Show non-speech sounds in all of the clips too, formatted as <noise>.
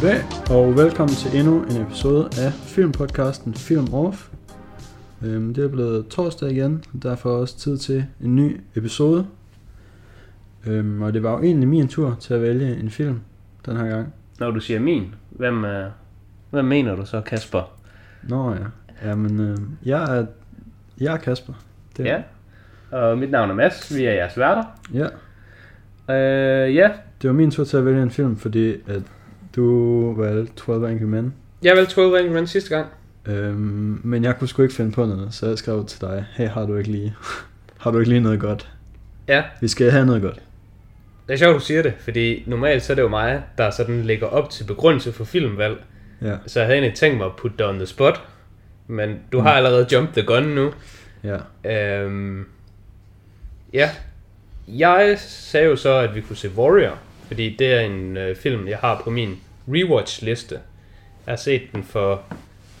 Goddag, og velkommen til endnu en episode af filmpodcasten Film Off. Øhm, Det er blevet torsdag igen, og derfor også tid til en ny episode. Øhm, Og det var jo egentlig min tur til at vælge en film den her gang. Når du siger min, hvem, øh, hvem mener du så, Kasper? Nå ja, jamen øh, jeg er, jeg er Kasper. Det, Ja. Og mit navn er Mads, vi er jeres værter. ja. Øh, ja, Det var min tur til at vælge en film, fordi at du valgte 12 Angry Men. jeg valgte 12 Angry Men sidste gang. Øhm, men jeg kunne sgu ikke finde på noget, så jeg skrev til dig, hey, har du ikke lige, <laughs> har du ikke lige noget godt? Ja, Vi skal have noget godt. det er sjovt, du siger det, fordi normalt så er det jo mig, der sådan lægger op til begrundelse for filmvalg. Ja, Så jeg havde egentlig tænkt mig at putte dig on the spot, men du har allerede jumped the gun nu. ja. Øhm, ja, jeg sagde jo så, at vi kunne se Warrior, fordi det er en øh, film, jeg har på min rewatch-liste. Jeg har set den for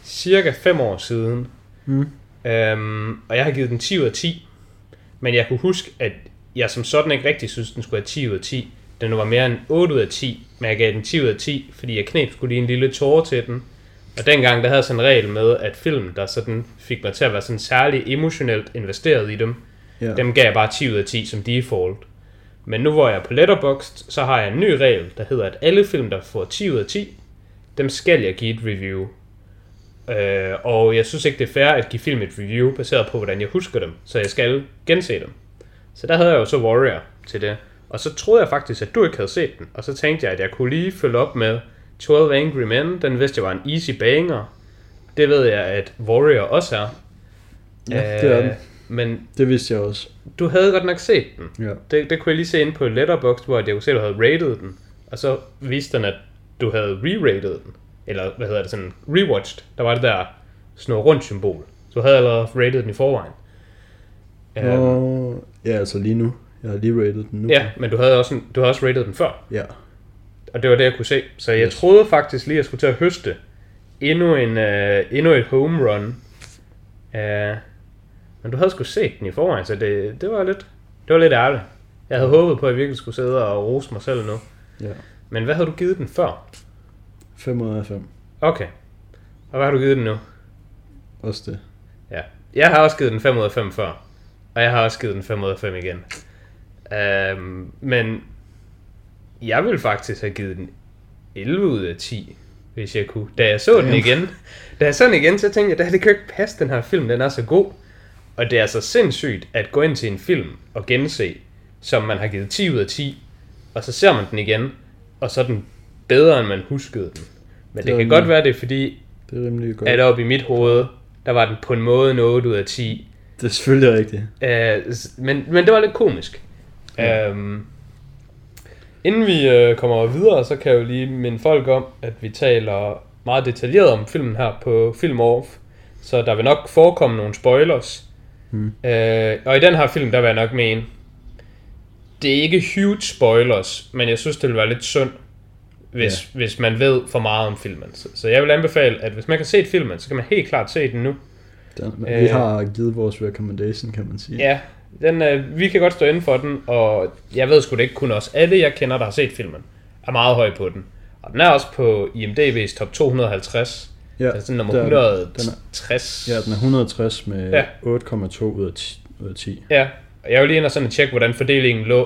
cirka 5 år siden, Mm. øhm, og jeg har givet den 10 ud af 10. Men jeg kunne huske, at jeg som sådan ikke rigtig synes, den skulle have 10 ud af 10. Den var mere end 8 ud af 10, men jeg gav den 10 ud af 10, fordi jeg knep skulle lige en lille tårer til den. Og dengang, der havde jeg sådan en regel med, at film, der sådan fik mig til at være sådan særlig emotionelt investeret i dem, ja. dem gav jeg bare 10 ud af 10 som default. Men nu hvor jeg er på Letterboxd, så har jeg en ny regel, der hedder, at alle film, der får 10 ud af 10, dem skal jeg give et review. Øh, og jeg synes ikke, det er fair at give film et review, baseret på, hvordan jeg husker dem. Så jeg skal gense dem. Så der havde jeg jo så Warrior til det. Og så troede jeg faktisk, at du ikke havde set den. Og så tænkte jeg, at jeg kunne lige følge op med 12 Angry Men. Den vidste jeg var en easy banger. Det ved jeg, at Warrior også er. Ja, det er den. Men Det vidste jeg også. du havde godt nok set den. Ja. Det, det kunne jeg lige se ind på Letterboxd, hvor jeg kunne se, at du havde rated den. Og så viste den, at du havde re-rated den. Eller hvad hedder det, sådan rewatched. Der var det der snor rundt symbol. Så du havde allerede rated den i forvejen. Øhm, Og, ja, altså lige nu. Jeg har lige rated den nu. ja, men du havde også, du havde også rated den før. Ja. Og det var det, jeg kunne se. Så jeg Yes. troede faktisk lige, at jeg skulle til at høste endnu, en, uh, endnu et home run. Uh, men du havde sgu set den i forvejen, så det, det var lidt, det var lidt ærligt. Jeg havde håbet på, at jeg virkelig skulle sidde og rose mig selv nu. Ja. Men hvad havde du givet den før? 5 ud af 5. Okay. Og hvad har du givet den nu? Også det. Ja. Jeg har også givet den 5 ud af 5 før. Og jeg har også givet den 5 ud af 5 igen. Um, men jeg vil faktisk have givet den 11 ud af 10, hvis jeg kunne. Da jeg så den Damn. igen, da jeg så den igen, så tænkte jeg, det, det kan jo ikke passe, den her film, den er så god. Og det er så sindssygt at gå ind til en film og gense, som man har givet 10 ud af 10, og så ser man den igen, og så er den bedre, end man huskede den. Men det, Det kan den- godt være, det er fordi, Det er rimelig godt. at oppe i mit hoved, der var den på en måde en 8 ud af 10. Det er selvfølgelig rigtigt. Uh, men, men det var lidt komisk. Ja. Um, inden vi uh, kommer videre, så kan jeg jo lige minde folk om, at vi taler meget detaljeret om filmen her på Film Off. Så der vil nok forekomme nogle spoilers. Hmm. Uh, og i den her film, der vil jeg nok mene, det er ikke huge spoilers, men jeg synes, det vil være lidt synd, hvis, ja. hvis man ved for meget om filmen. Så, så jeg vil anbefale, at hvis man kan se filmen, så kan man helt klart se den nu. Den, Øh. vi har givet vores recommendation, kan man sige. Ja, den, øh, vi kan godt stå inden for den, og jeg ved sgu det ikke kun os. Alle jeg kender, der har set filmen, er meget høj på den. Og den er også på IMDb's top 250. ja Ja, altså nummer der- 160. Ja, den er 160 med Ja. 8,2 ud af 10. Ud af 10. Ja, og jeg vil lige ind og sådan tjekke, hvordan fordelingen lå.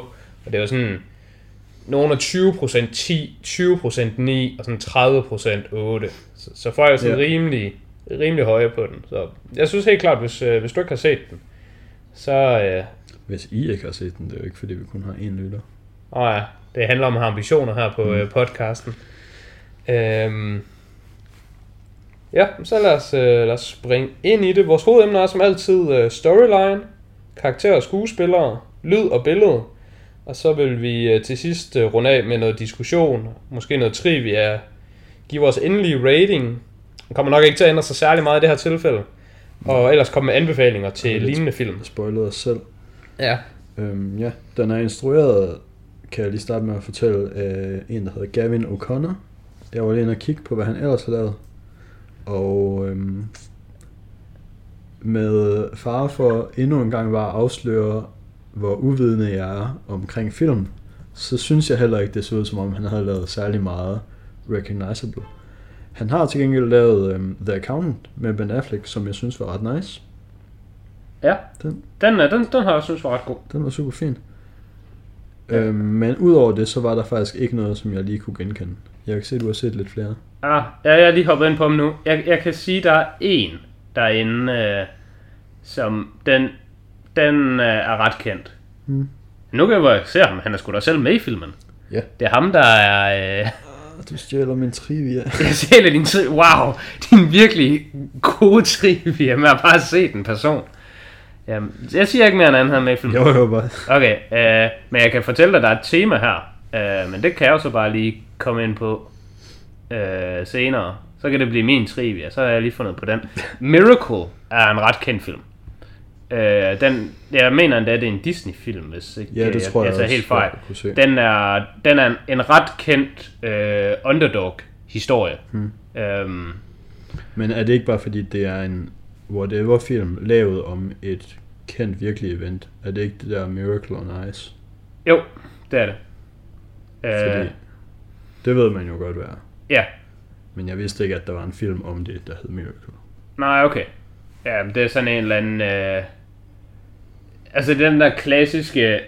Og det var sådan, nogle af 20% 10, 20% 9, og sådan 30% 8. Så, så folk er sådan Ja. rimelig, rimelig høje på den. Så jeg synes helt klart, hvis, øh, hvis du ikke har set den, så, øh, Hvis I ikke har set den, det er jo ikke fordi, vi kun har én lytter. Åh ja, det handler om at have ambitioner her på Mm. mm. podcasten. Øhm, ja, så lad os, øh, lad os springe ind i det. Vores hovedemne er som altid øh, storyline, karakterer og skuespillere, lyd og billede. Og så vil vi øh, til sidst øh, runde af med noget diskussion, måske noget trivia, give vores endelige rating. Den kommer nok ikke til at ændre sig særlig meget i det her tilfælde. Og ellers komme med anbefalinger til lignende film. Jeg spoilede os selv. Ja. Øhm, ja, den er instrueret, kan jeg lige starte med at fortælle, af en, der hedder Gavin O'Connor. Jeg var lige inde og kigge på, hvad han ellers har lavet. Og øhm, med fare for endnu en gang bare at afsløre, hvor uvidende jeg er omkring film, så synes jeg heller ikke, det så ud som om, han havde lavet særlig meget recognizable. Han har til gengæld lavet um, The Accountant med Ben Affleck, som jeg synes var ret nice. Ja, Den, den, er- den, den har jeg synes var ret god. den var super fin. Ja. Øhm, men udover det, så var der faktisk ikke noget, som jeg lige kunne genkende. Jeg kan se, at du har set lidt flere. Ah, ja, jeg er lige hoppet ind på dem nu. Jeg, jeg kan sige, der er en derinde, øh, som den, den øh, er ret kendt. Hmm. Nu kan jeg se ham. Han er sgu da selv med i filmen. Ja. Det er ham, der er... Øh, Ah, Du stjæler min trivia. <laughs> jeg lidt din tri- Wow, din virkelig gode trivia med at bare se den person. Jamen, jeg siger ikke mere end han havde med i filmen. jo, jo, bare. Okay, øh, men jeg kan fortælle dig, der er et tema her. Øh, men det kan jeg jo så bare lige komme ind på øh, senere. Så kan det blive min trivia. Så har jeg lige fundet på den. Miracle er en ret kendt film. Øh, den, jeg mener endda, det er en Disney-film, hvis ikke Ja, det tror jeg, jeg tager også, helt fejl. jeg. Den er, den er en, en ret kendt øh, underdog-historie. Hmm. Øhm, Men er det ikke bare fordi, det er en whatever-film lavet om et kendt virkelig event? Er det ikke det der Miracle on Ice? jo, det er det. Fordi Øh, det ved man jo godt, hvad er. Ja, Men jeg vidste ikke, at der var en film om det, der hed Miracle. Nej, okay. Ja, det er sådan en eller anden... Øh... Altså den der klassiske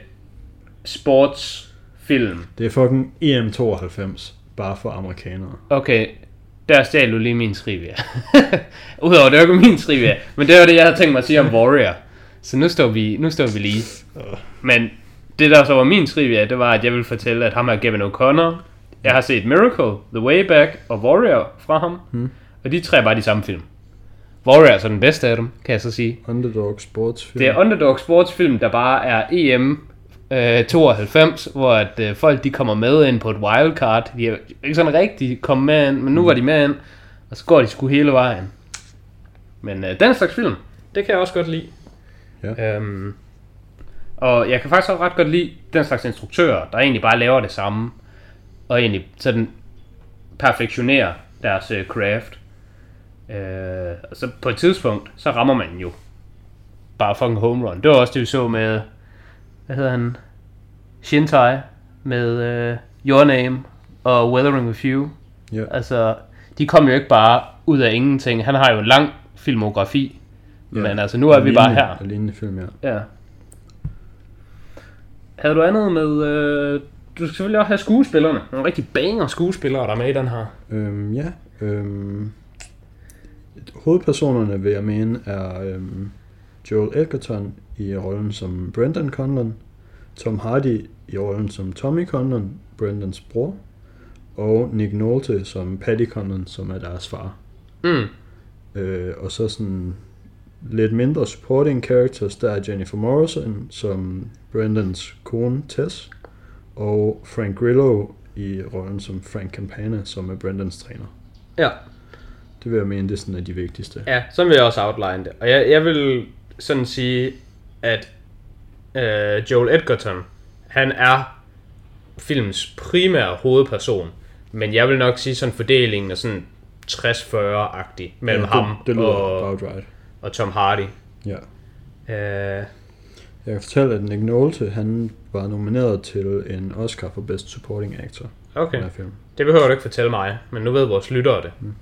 sportsfilm. Det er fucking EM92, bare for amerikanere. Okay, der stjal du lige min trivia. <laughs> Udover det var ikke min trivia, men det var det, jeg havde tænkt mig at sige om Warrior. Så nu står vi, nu står vi lige. Men det der så var min trivia, det var, at jeg ville fortælle, at ham er Gavin O'Connor. Jeg har set Miracle, The Way Back og Warrior fra ham. Hmm. Og de tre er bare de samme film. Warrior er så den bedste af dem, kan jeg så sige. Underdog sportsfilm. Det er underdog sportsfilm, der bare er EM øh, 92, hvor at, øh, folk de kommer med ind på et wildcard. De er ikke sådan rigtig kommet med ind, men nu var de med ind, og så går de sgu hele vejen. Men øh, den slags film, det kan jeg også godt lide. Ja. Øhm, og jeg kan faktisk også ret godt lide den slags instruktører, der egentlig bare laver det samme, og egentlig sådan perfektionerer deres øh, craft. Øh, og så på et tidspunkt, så rammer man jo bare fucking home run. Det var også det, vi så med, hvad hedder han, Shintai, med øh, Your Name og Weathering With You. Ja. Altså, de kom jo ikke bare ud af ingenting. Han har jo en lang filmografi, Ja. men altså, nu er vi bare her. Lignende film, ja. Ja. Havde du andet med... Øh, du skal selvfølgelig også have skuespillerne. Nogle rigtig banger skuespillere, der er med i den her. Øhm, ja. Øhm, hovedpersonerne, vil jeg mene, er øhm, Joel Edgerton i rollen som Brendan Conlon, Tom Hardy i rollen som Tommy Conlon, Brendans bror, og Nick Nolte som Paddy Conlon, som er deres far. Mm. Øh, og så sådan lidt mindre supporting characters, der er Jennifer Morrison som Brendans kone Tess, og Frank Grillo i rollen som Frank Campana, som er Brendans træner. Ja. Det vil jeg mene, det er sådan af de vigtigste. Ja, så vil jeg også outline det. Og jeg, jeg vil sådan sige, at øh, Joel Edgerton, han er filmens primære hovedperson. Men jeg vil nok sige sådan fordelingen er sådan 60-40-agtig mellem ja, ham det, det lyder og, right. og Tom Hardy. Ja. Øh, Jeg kan fortælle, at Nick Nolte, han var nomineret til en Oscar for Best Supporting Actor okay. den film. Det behøver du ikke fortælle mig, men nu ved vores lyttere det. Mm.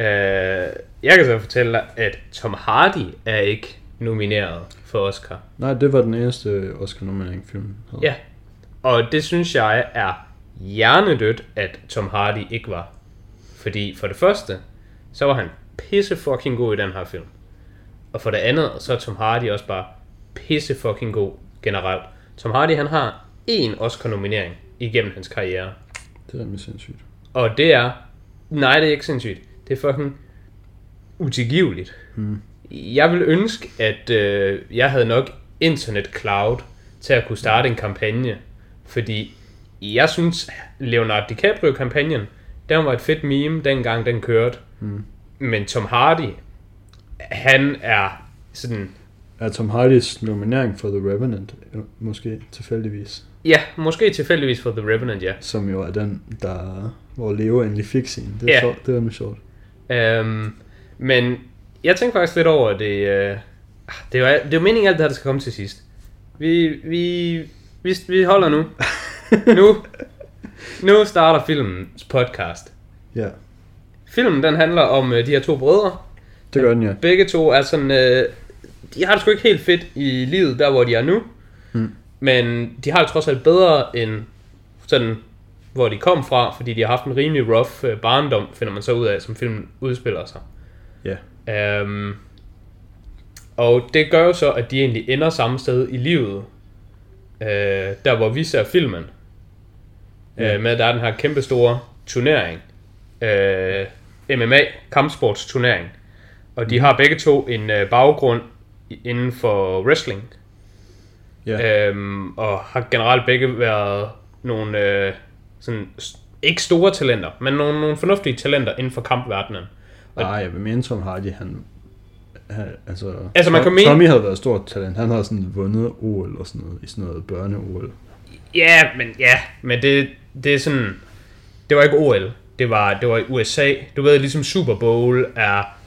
Øh, jeg kan så fortælle dig, at Tom Hardy er ikke nomineret for Oscar. Nej, det var den eneste Oscar-nominering filmen havde. Ja, og det synes jeg er hjernedødt, at Tom Hardy ikke var. Fordi for det første, så var han pisse fucking god i den her film. Og for det andet, så er Tom Hardy også bare pisse fucking god generelt. Tom Hardy, han har én Oscar-nominering igennem hans karriere. Det er nemlig sindssygt. Og det er... Nej, det er ikke sindssygt. Det er fucking utilgiveligt. Hmm. Jeg vil ønske, at øh, jeg havde nok internet cloud til at kunne starte en kampagne. Fordi jeg synes, Leonardo DiCaprio-kampagnen, den var et fedt meme, dengang den kørte. Hmm. Men Tom Hardy, han er sådan... Er Tom Hardys nominering for The Revenant øh, måske tilfældigvis? Ja, måske tilfældigvis for The Revenant, ja. Som jo er den, der hvor Leo endelig fik sin. Det er, Ja. sjovt. det er nemlig sjovt. Øhm, men jeg tænker faktisk lidt over det. Øh, det, er jo, det er jo meningen alt det her, der skal komme til sidst. Vi, vi, vi, vi holder nu. <laughs> nu. nu starter filmens podcast. Ja, Filmen den handler om øh, de her to brødre. det gør den, ja. Begge to er sådan, øh, de har det sgu ikke helt fedt i livet, der hvor de er nu. Mm. Men de har det trods alt bedre end sådan, hvor de kom fra, fordi de har haft en rimelig rough øh, barndom, finder man så ud af, som filmen udspiller sig. Ja, Um, og det gør jo så, at de egentlig ender samme sted i livet, øh, der hvor vi ser filmen. Ja. Øh, med at der er den her kæmpe store turnering. Øh, MMA, kampsportsturnering. Og de har begge to en øh, baggrund inden for wrestling. ja. Øhm, og har generelt begge været nogle øh, sådan, ikke store talenter, men nogle, nogle fornuftige talenter inden for kampverdenen. Nej, jeg vil mene Tom Hardy, han... han altså, Altså, man kan mene- Tommy havde været et stort talent. Han har sådan vundet OL og sådan noget, i sådan noget børne-OL. Ja, men ja, men det, det er sådan, det var ikke OL, det var, det var i USA. Du ved, ligesom Super Bowl er,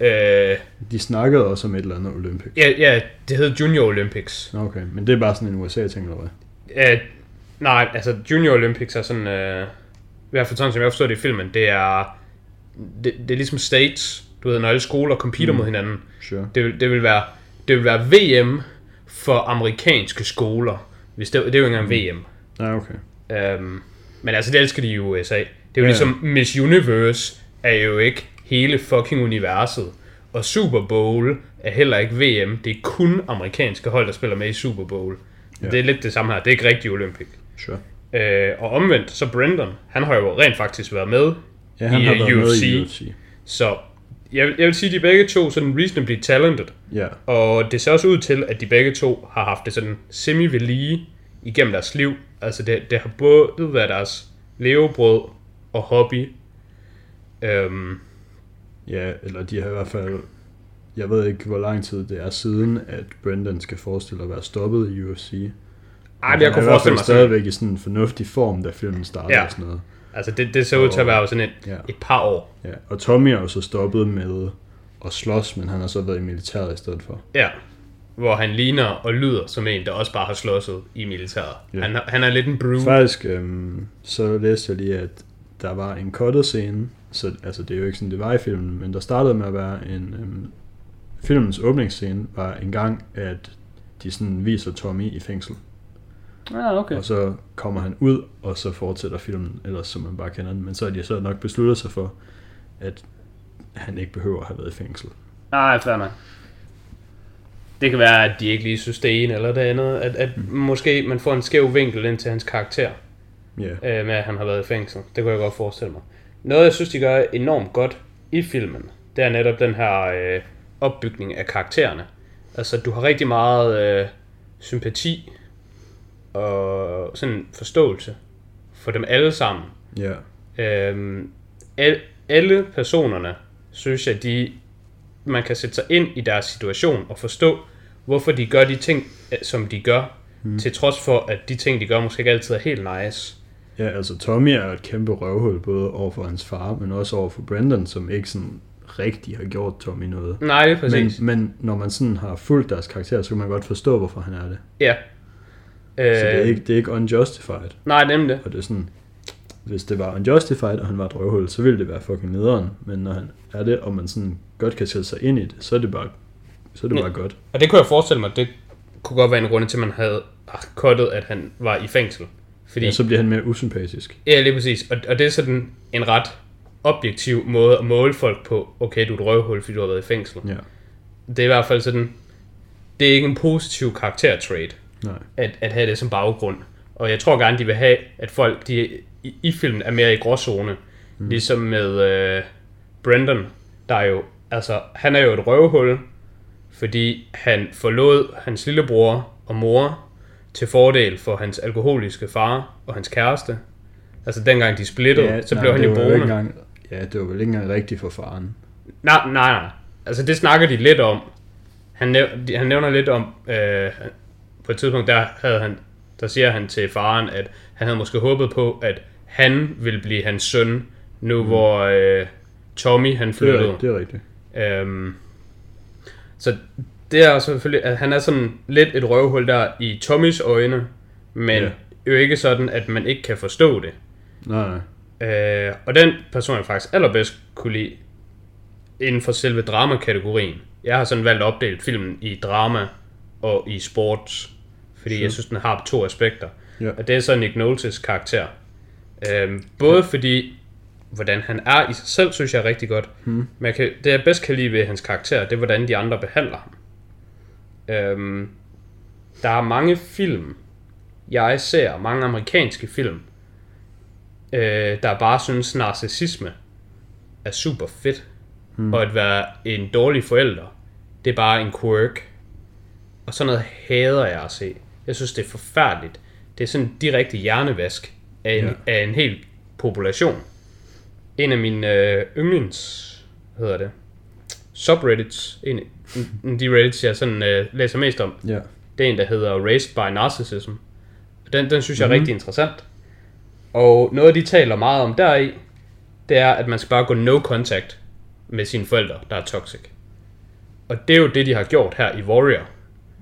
øh, De snakkede også om et eller andet Olympic. ja, ja, det hed Junior Olympics. Okay, men det er bare sådan en USA-ting, eller hvad? Øh, nej, altså Junior Olympics er sådan, øh, i hvert fald sådan som jeg forstår det i filmen, det er, det, det er ligesom states, du ved, når alle skoler competer mm. mod hinanden. Sure. Det vil, det vil være, det vil være VM for amerikanske skoler, hvis det, det er jo ikke engang VM. Nej, okay. Øhm, men altså, det elsker de i USA. Det er jo Ja. ja. ligesom, Miss Universe er jo ikke hele fucking universet. Og Super Bowl er heller ikke VM. Det er kun amerikanske hold, der spiller med i Super Bowl. Ja. Det er lidt det samme her. Det er ikke rigtig Olympic. Sure. Øh, og omvendt, så Brendan, han har jo rent faktisk været med. Ja, han I, har øh, været med i UFC. UFC. Så jeg, vil- jeg vil sige, at de begge to sådan reasonably talented. Ja, Og det ser også ud til, at de begge to har haft det sådan semi ved lige igennem deres liv. Altså det, det har både været deres levebrød og hobby. Øhm, ja, eller de har i hvert fald... Jeg ved ikke, hvor lang tid det er siden, at Brendan skal forestille at være stoppet i UFC. ej, men jeg kunne forestille mig stadigvæk i sådan en fornuftig form, da filmen starter Ja. og sådan noget. altså det, det ser ud til at være sådan et, Ja. et par år. Ja, og Tommy er jo så stoppet med at slås, men han har så været i militæret i stedet for. Ja. Hvor han ligner og lyder som en, der også bare har slåsset i militæret. Ja. Han, han er lidt en brew. Faktisk, øhm, så læste jeg lige, at der var en cuttet scene, så altså, det er jo ikke sådan, det var i filmen, men der startede med at være en... Øhm, filmens åbningsscene var en gang, at de sådan viser Tommy i fængsel. Ja, okay. Og så kommer han ud, og så fortsætter filmen, ellers som man bare kender den. Men så har de så nok besluttet sig for, at han ikke behøver at have været i fængsel. Nej, fair nok. Det kan være, at de ikke lige synes det ene eller det andet. At, at Mm. måske man får en skæv vinkel ind til hans karakter. Ja, øh, med at han har været i fængsel. Det kunne jeg godt forestille mig. Noget, jeg synes, de gør enormt godt i filmen, det er netop den her øh, opbygning af karaktererne. Altså, du har rigtig meget øh, sympati og sådan forståelse for dem alle sammen. ja, Øhm, al, alle personerne, synes jeg, de, man kan sætte sig ind i deres situation og forstå, hvorfor de gør de ting, øh, som de gør, mm. til trods for, at de ting, de gør, måske ikke altid er helt nice. Ja, altså Tommy er et kæmpe røvhul, både over for hans far, men også over for Brendan, som ikke sådan rigtig har gjort Tommy noget. Nej, det er præcis. Men, men når man sådan har fulgt deres karakter, så kan man godt forstå, hvorfor han er det. Ja. Øh, Så det er ikke, det er ikke unjustified. Nej, nemlig det. Og det er sådan, hvis det var unjustified, og han var et røvhul, så ville det være fucking nederen. Men når han er det, og man sådan godt kan sætte sig ind i det, så er det bare, så er det Ja. bare godt. Og det kunne jeg forestille mig, det kunne godt være en grund til, at man havde kottet, at han var i fængsel. Fordi, Ja, så bliver han mere usympatisk. ja, lige præcis. Og, og det er sådan en ret objektiv måde at måle folk på, okay, du er et røvhul, fordi du har været i fængsel. Ja, Det er i hvert fald sådan, det er ikke en positiv karaktertrait, nej. at, at have det som baggrund. Og jeg tror gerne, de vil have, at folk de, i, i filmen er mere i gråzone. Mm. Ligesom med øh, Brendan, der er jo, altså, han er jo et røvhul, fordi han forlod hans lillebror og mor til fordel for hans alkoholiske far og hans kæreste. Altså dengang de splittede, ja, så nej, blev han det jo boende. engang, Ja, det var vel ikke engang rigtigt for faren. Nej, nej, nej. Altså det snakker de lidt om. Han, næv, han nævner lidt om, øh, på et tidspunkt der, havde han, der siger han til faren, at han havde måske håbet på, at han ville blive hans søn, nu mm. hvor øh, Tommy han Det flyttede. er, det er rigtigt. Øhm, så det er selvfølgelig, at han er sådan lidt et røvhul der i Tommys øjne, men ja. jo ikke sådan, at man ikke kan forstå det. Nej, nej. Øh, og den person, jeg faktisk allerbedst kunne lide, inden for selve drama-kategorien. Jeg har sådan valgt at opdele filmen i drama og i sports, fordi Sure. jeg synes, den har to aspekter. Ja. Og det er så Nick Nolte's karakter. Øhm, både fordi, hvordan han er i sig selv, synes jeg er rigtig godt. Hmm. Men jeg kan, det jeg bedst kan lide ved hans karakter, det er, hvordan de andre behandler ham. Øhm, der er mange film, jeg ser, mange amerikanske film, øh, der bare synes, narcissisme er super fedt. Hmm. Og at være en dårlig forælder, det er bare en quirk. Og sådan noget hader jeg at se. Jeg synes, det er forfærdeligt. Det er sådan en direkte hjernevask af en, Ja. af en hel population. En af mine øh, yndlings, hedder det, subreddits, en, de reddits, jeg sådan øh, læser mest om, Ja. det er en, der hedder Raised by Narcissism. Den, den synes jeg er Mhm. rigtig interessant. Og noget, de taler meget om deri, det er, at man skal bare gå no contact med sine forældre, der er toxic. Og det er jo det, de har gjort her i Warrior.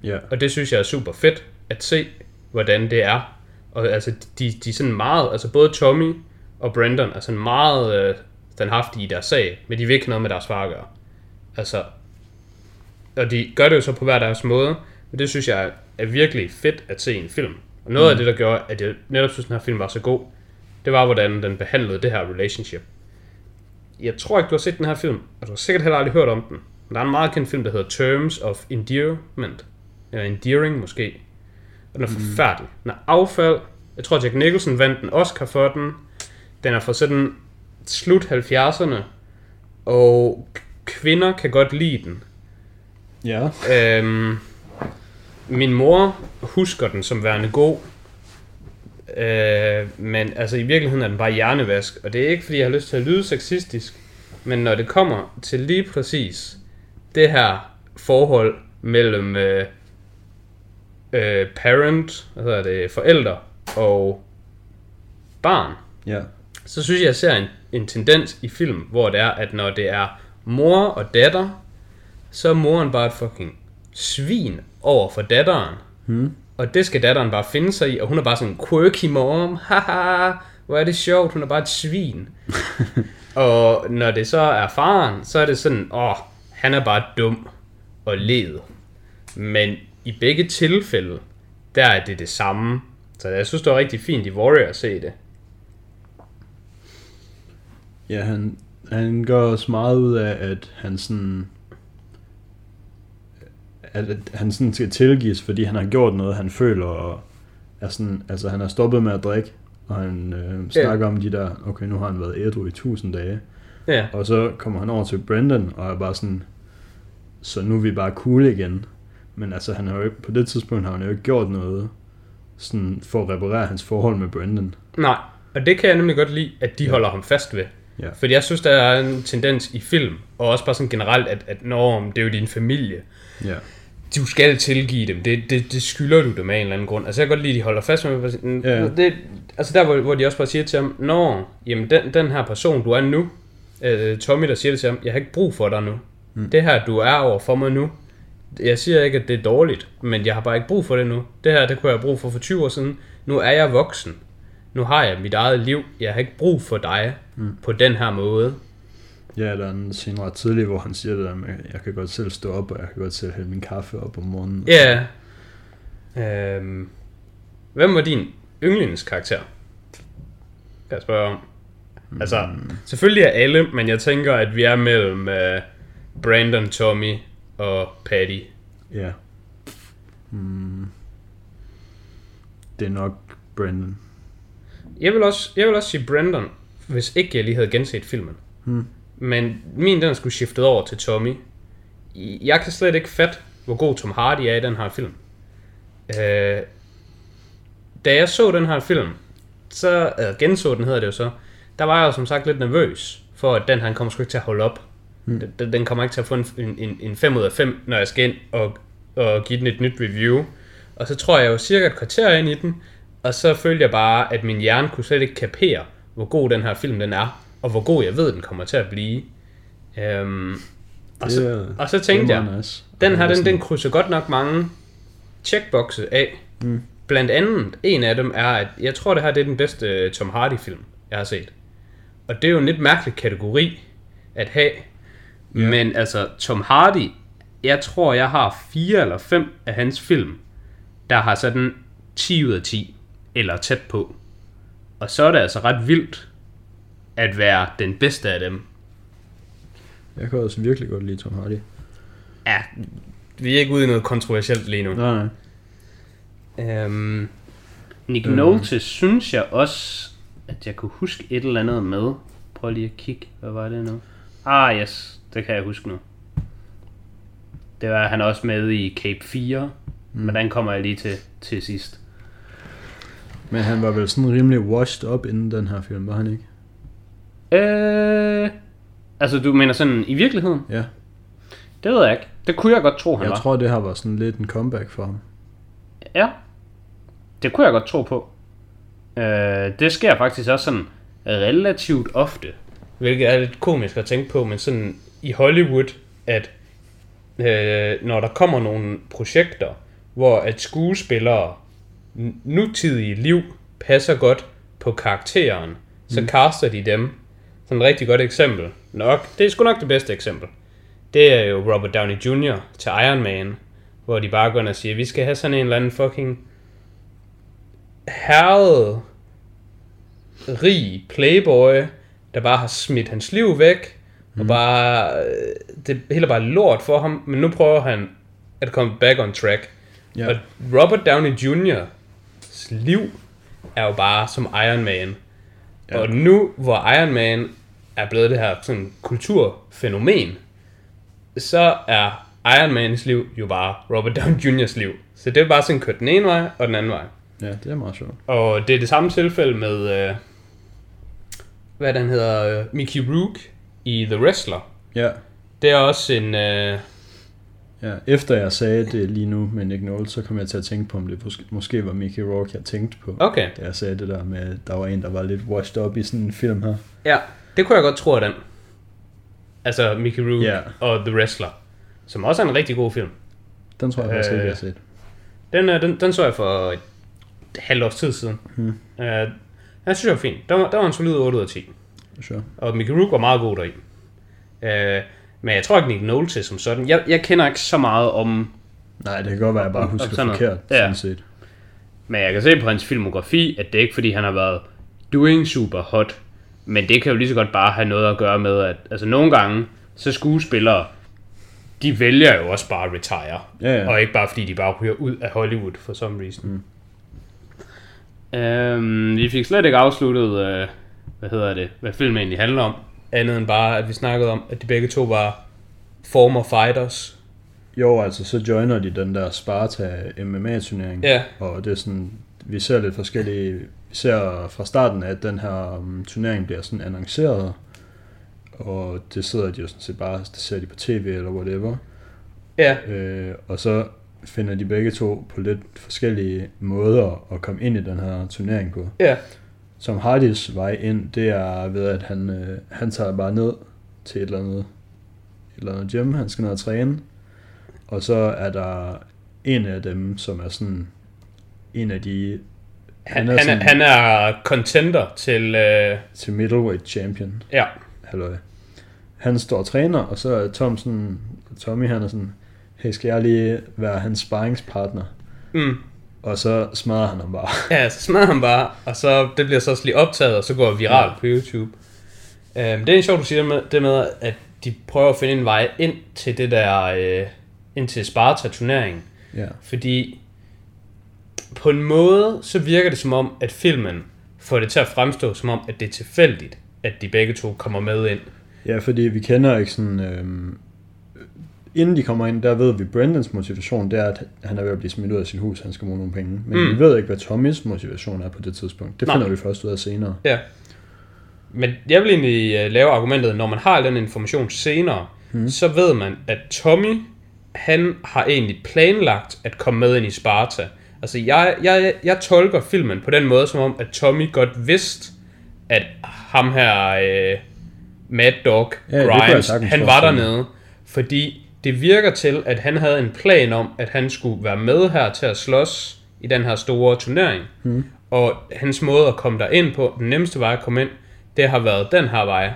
Ja. Og det synes jeg er super fedt at se, hvordan det er. Og altså, de, de er sådan meget, altså både Tommy og Brandon er sådan meget øh, standhaftige i deres sag, men de vil ikke noget med deres far at gøre. Altså, og de gør det jo så på hver deres måde, men det synes jeg er, virkelig fedt at se i en film. Og noget mm. af det, der gjorde, at jeg netop synes, den her film var så god, det var, hvordan den behandlede det her relationship. Jeg tror ikke, du har set den her film, og du har sikkert heller aldrig hørt om den. Men der er en meget kendt film, der hedder Terms of Endearment. Eller Endearing måske. Og den er forfærdelig. Den er affald. Jeg tror, Jack Nicholson vandt en Oscar for den. Den er fra sådan slut 70'erne. Og kvinder kan godt lide den. Ja. Øhm, min mor husker den som værende god. Øh, men altså i virkeligheden er den bare hjernevask. Og det er ikke fordi jeg har lyst til at lyde sexistisk. Men når det kommer til lige præcis det her forhold mellem øh, øh, parent, hvad hedder det, forældre og barn, Ja. så synes jeg, jeg ser en, en tendens i film, hvor det er, at når det er mor og datter, så er moren bare et fucking svin over for datteren. Hmm. Og det skal datteren bare finde sig i, og hun er bare sådan en quirky mom. <laughs> Haha, hvor er det sjovt, hun er bare et svin. <laughs> og når det så er faren, så er det sådan, åh, han er bare dum og led. Men i begge tilfælde, der er det det samme. Så jeg synes, det var rigtig fint i Warrior at se det. Ja, han, han gør også meget ud af, at han sådan... At, at han sådan skal tilgives, fordi han har gjort noget, han føler, og er sådan, altså han har stoppet med at drikke, og han øh, snakker om de der, okay, nu har han været ædru i 1000 dage, Ja, og så kommer han over til Brandon, og er bare sådan, så nu er vi bare cool igen. Men altså, han har jo ikke, på det tidspunkt har han jo ikke gjort noget sådan, for at reparere hans forhold med Brandon. nej. Og det kan jeg nemlig godt lide, at de Ja. holder ham fast ved. Ja. Fordi jeg synes, der er en tendens i film, og også bare sådan generelt, at, at når det er jo din familie, Ja. Du skal tilgive dem. Det, det, det skylder du dem af en eller anden grund. Altså jeg kan godt lide, at de holder fast med det. Ja. det altså der, hvor, hvor de også bare siger til ham, Nå, jamen den, den her person, du er nu, øh, Tommy, der siger det til ham, jeg har ikke brug for dig nu. Mm. Det her, du er over for mig nu, jeg siger ikke, at det er dårligt, men jeg har bare ikke brug for det nu. Det her, det kunne jeg have brug for for 20 år siden. Nu er jeg voksen. Nu har jeg mit eget liv. Jeg har ikke brug for dig mm. på den her måde. Ja, der er en scene ret tidlig, hvor han siger det der med, jeg kan godt selv stå op, og jeg kan godt selv hælde min kaffe op om morgenen. Ja. Øhm, hvem var din yndlingskarakter? Kan jeg spørge om. Altså, selvfølgelig er alle, men jeg tænker, at vi er mellem uh, Brandon, Tommy og Patty. Ja. Mm. Det er nok Brandon. Jeg vil også, jeg vil også sige Brandon, hvis ikke jeg lige havde genset filmen. Hmm. Men min, den sgu skiftet over til Tommy. Jeg kan slet ikke fatte, hvor god Tom Hardy er i den her film. Øh, da jeg så den her film, så, eller genså den hedder det jo så, der var jeg jo som sagt lidt nervøs, for at den her kommer sgu ikke til at holde op. Hmm. Den, den- kommer ikke til at få en, en, en, en 5 ud af 5, når jeg skal ind og, og give den et nyt review. Og så tror jeg jo cirka et kvarter ind i den, og så følte jeg bare, at min hjerne kunne slet ikke kapere, hvor god den her film den er, og hvor god jeg ved, den kommer til at blive. Øhm, og, Det så, og så tænkte jeg, nice. den her, er den, den krydser godt nok mange checkboxe af. Mm. blandt andet, en af dem er, at jeg tror, det her det er den bedste øh, Tom Hardy-film, jeg har set. Og det er jo en lidt mærkelig kategori at have. Ja. Men altså, Tom Hardy, jeg tror, jeg har fire eller fem af hans film, der har sådan 10 ud af 10, eller tæt på. Og så er det altså ret vildt, at være den bedste af dem. Jeg kan også virkelig godt lide Tom Hardy. Ja, vi er ikke ude i noget kontroversielt lige nu. Nej, nej. Øhm, Nick Øhm. Nolte synes jeg også, at jeg kunne huske et eller andet med. Prøv lige at kigge, hvad var det nu? Ah, yes, det kan jeg huske nu. Det var han også med i Cape 4, mm. men den kommer jeg lige til, til sidst. Men han var vel sådan rimelig washed up inden den her film, var han ikke? Øh, altså du mener sådan i virkeligheden? Ja. Det ved jeg ikke. Det kunne jeg godt tro, han Jeg var. tror, det her var sådan lidt en comeback for ham. Ja, det kunne jeg godt tro på. Øh, det sker faktisk også sådan relativt ofte, hvilket er lidt komisk at tænke på, men sådan i Hollywood, at øh, når der kommer nogle projekter, hvor at skuespillere n- nutidige liv passer godt på karakteren, så mm. caster de dem. Sådan et rigtig godt eksempel. Nok, det er sgu nok det bedste eksempel. Det er jo Robert Downey Jr. til Iron Man, hvor de bare går ind og siger, vi skal have sådan en eller anden fucking herret, rig playboy, der bare har smidt hans liv væk, mm. og bare, øh, det hele bare lort for ham, men nu prøver han at komme back on track. Ja. Og Robert Downey Jr. liv er jo bare som Iron Man. Ja. Og nu, hvor Iron Man er blevet det her sådan kulturfænomen, så er Iron Mans liv jo bare Robert Downey Jr.'s liv. Så det er bare sådan kørt den ene vej og den anden vej. Ja, det er meget sjovt. Og det er det samme tilfælde med, øh, hvad den hedder, øh, Mickey Rourke i The Wrestler. Ja. Det er også en, øh, Ja, efter jeg sagde det lige nu med Nick Nolte, så kom jeg til at tænke på, om det måske, måske var Mickey Rourke, jeg tænkte på. okay, Da jeg sagde det der med, at der var en, der var lidt washed up i sådan en film her. ja, det kunne jeg godt tro af den. Altså Mickey Rourke Ja. og The Wrestler, som også er en rigtig god film. Den tror jeg faktisk Øh, ikke, jeg har set. Den, øh, den, den så jeg for et halvt års tid siden. Hmm. Øh, jeg synes, det var fint. Der var, der var en solid 8 ud af 10. Sure. Og Mickey Rourke var meget god deri. Øh, men jeg tror ikke, Nick Nolte som sådan. Jeg, jeg kender ikke så meget om... Nej, det kan godt være, at jeg bare husker sådan noget. forkert, Ja. sådan set. Men jeg kan se på hans filmografi, at det er ikke fordi, han har været doing super hot. Men det kan jo lige så godt bare have noget at gøre med, at altså nogle gange, så skuespillere, de vælger jo også bare at retire. Ja, ja. Og ikke bare fordi, de bare ryger ud af Hollywood for some reason. Mm. Øhm, vi fik slet ikke afsluttet, øh, hvad hedder det, hvad filmen egentlig handler om. Andet end bare, at vi snakkede om, at de begge to var former fighters. Jo, altså så joiner de den der Sparta MMA-turnering. Ja. Og det er sådan, vi ser lidt forskellige, vi ser fra starten, at den her um, turnering bliver sådan annonceret, og det sidder de jo sådan set bare, det ser de på tv eller whatever, Ja, øh, og så finder de begge to på lidt forskellige måder at komme ind i den her turnering på. ja, Som Hardys vej ind, det er ved, at han, øh, han tager bare ned til et eller andet, et eller andet gym, han skal ned og træne, og så er der en af dem, som er sådan en af de han, Han er han, er, sådan- han er contender til, øh, til middleweight champion, ja, halløj. Han står træner, og så er Tom sådan, Tommy han er sådan, hey, skal jeg lige være hans sparringspartner? mm, Og så smadrer han ham bare. <laughs> Ja, så smadrer han bare, og så det bliver så også lige optaget, og så går det viralt ja. på YouTube. Øhm, det er sjovt, du siger med, det med, at de prøver at finde en vej ind til det der, øh, ind til Sparta-turneringen. Ja. Fordi på en måde, så virker det som om, at filmen får det til at fremstå som om, at det er tilfældigt, at de begge to kommer med ind. Ja, fordi vi kender ikke sådan... Øhm, inden de kommer ind, der ved vi, Brandons motivation, det er, at han er ved at blive smidt ud af sit hus, han skal bruge nogle penge. Men Mm. mm. vi ved ikke, hvad Tommys motivation er på det tidspunkt. Det Nej. finder vi først ud af senere. Ja. Men jeg vil egentlig uh, lave argumentet, når man har den information senere, hmm. så ved man, at Tommy, han har egentlig planlagt at komme med ind i Sparta. Altså, jeg, jeg, jeg tolker filmen på den måde, som om, at Tommy godt vidste, at ham her, uh, Mad Dog Ja, Grimes, han var dernede. Fordi det virker til, at han havde en plan om, at han skulle være med her til at slås i den her store turnering. Mm. Og hans måde at komme der ind på, den nemmeste vej at komme ind, det har været den her vej.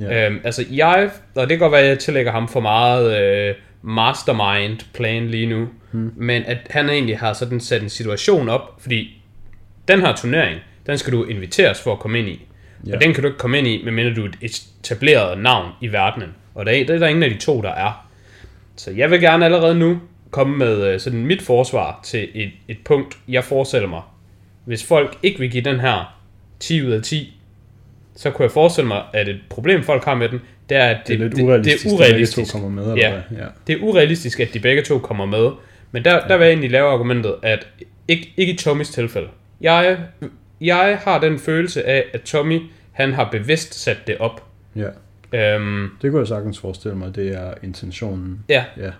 Ja. Øhm, altså jeg, og det kan godt være, at jeg tillægger ham for meget øh, mastermind plan lige nu, hmm. men at han egentlig har sådan sat en situation op, fordi den her turnering, den skal du inviteres for at komme ind i. Ja. Og den kan du ikke komme ind i, medmindre du er et etableret navn i verdenen. Og der er, det er der ingen af de to, der er. Så jeg vil gerne allerede nu komme med øh, sådan mit forsvar til et, et punkt, jeg forestiller mig. Hvis folk ikke vil give den her 10 ud af 10, så kunne jeg forestille mig, at et problem folk har med den, det er, at det, Det er lidt det, urealistisk, det er at begge urealistisk. to kommer med, Ja. eller hvad? Ja. Det er urealistisk, at de begge to kommer med. Men der, der vil jeg egentlig lave argumentet, at ikke, ikke i Tommys tilfælde. Jeg, jeg har den følelse af, at Tommy, han har bevidst sat det op. ja. Øhm, Det kunne jeg sagtens forestille mig, det er intentionen. ja, Ja.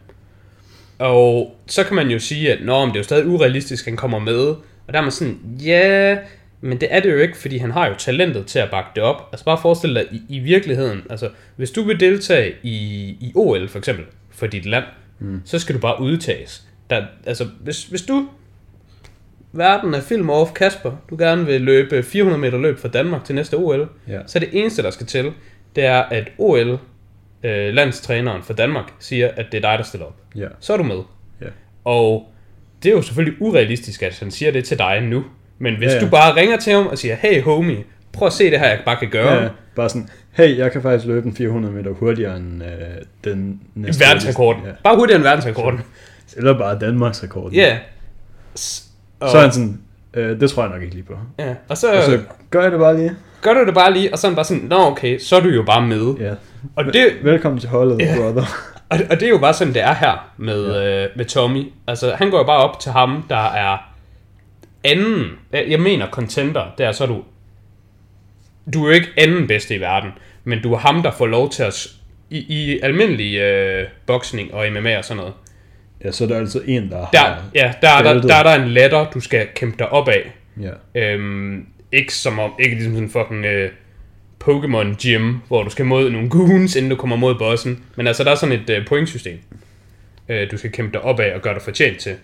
og så kan man jo sige, at Nå, men det er jo stadig urealistisk, at han kommer med. Og der er man sådan, ja, men det er det jo ikke, fordi han har jo talentet til at bakke det op. Altså bare forestil dig i, i virkeligheden, altså hvis du vil deltage i, i OL for eksempel, for dit land, mm. så skal du bare udtages. Der, altså hvis, hvis du, verden er film off Kasper, du gerne vil løbe 400 meter løb fra Danmark til næste OL, Ja. så det eneste, der skal til, det er, at OL, øh, landstræneren for Danmark, siger, at det er dig, der stiller op. Ja. Så er du med. Ja. Og det er jo selvfølgelig urealistisk, at han siger det til dig nu. Men hvis Ja, du bare ringer til ham og siger, hey homie, prøv at se det her, jeg bare kan gøre. Ja, bare sådan, hey, jeg kan faktisk løbe en 400 meter hurtigere end øh, den næste. verdensrekorden. Ja. Bare hurtigere end verdensrekorden. Eller bare Danmarks rekord. Ja. Og, Så er han sådan, øh, det tror jeg nok ikke lige på. ja. og så, Og så gør jeg det bare lige. gør du det bare lige, og så er han bare sådan, nå okay, så er du jo bare med. Ja. Og det, Velkommen til holdet, Ja. brother. Og, og det er jo bare sådan, det er her med, ja. øh, med Tommy. Altså, han går jo bare op til ham, der er anden, jeg mener contender, der så er du, du er jo ikke anden bedste i verden, men du er ham, der får lov til at, i, i almindelig øh, boksning og MMA og sådan noget, Ja, så er der altså en, der der, ja, der, er der, der er der en ladder, du skal kæmpe dig op af. Ja. Øhm, ikke som om, ikke ligesom sådan en fucking øh, Pokémon gym, hvor du skal mod nogle goons, inden du kommer mod bossen. Men altså, der er sådan et øh, pointsystem, øh, du skal kæmpe dig op af og gøre dig fortjent til.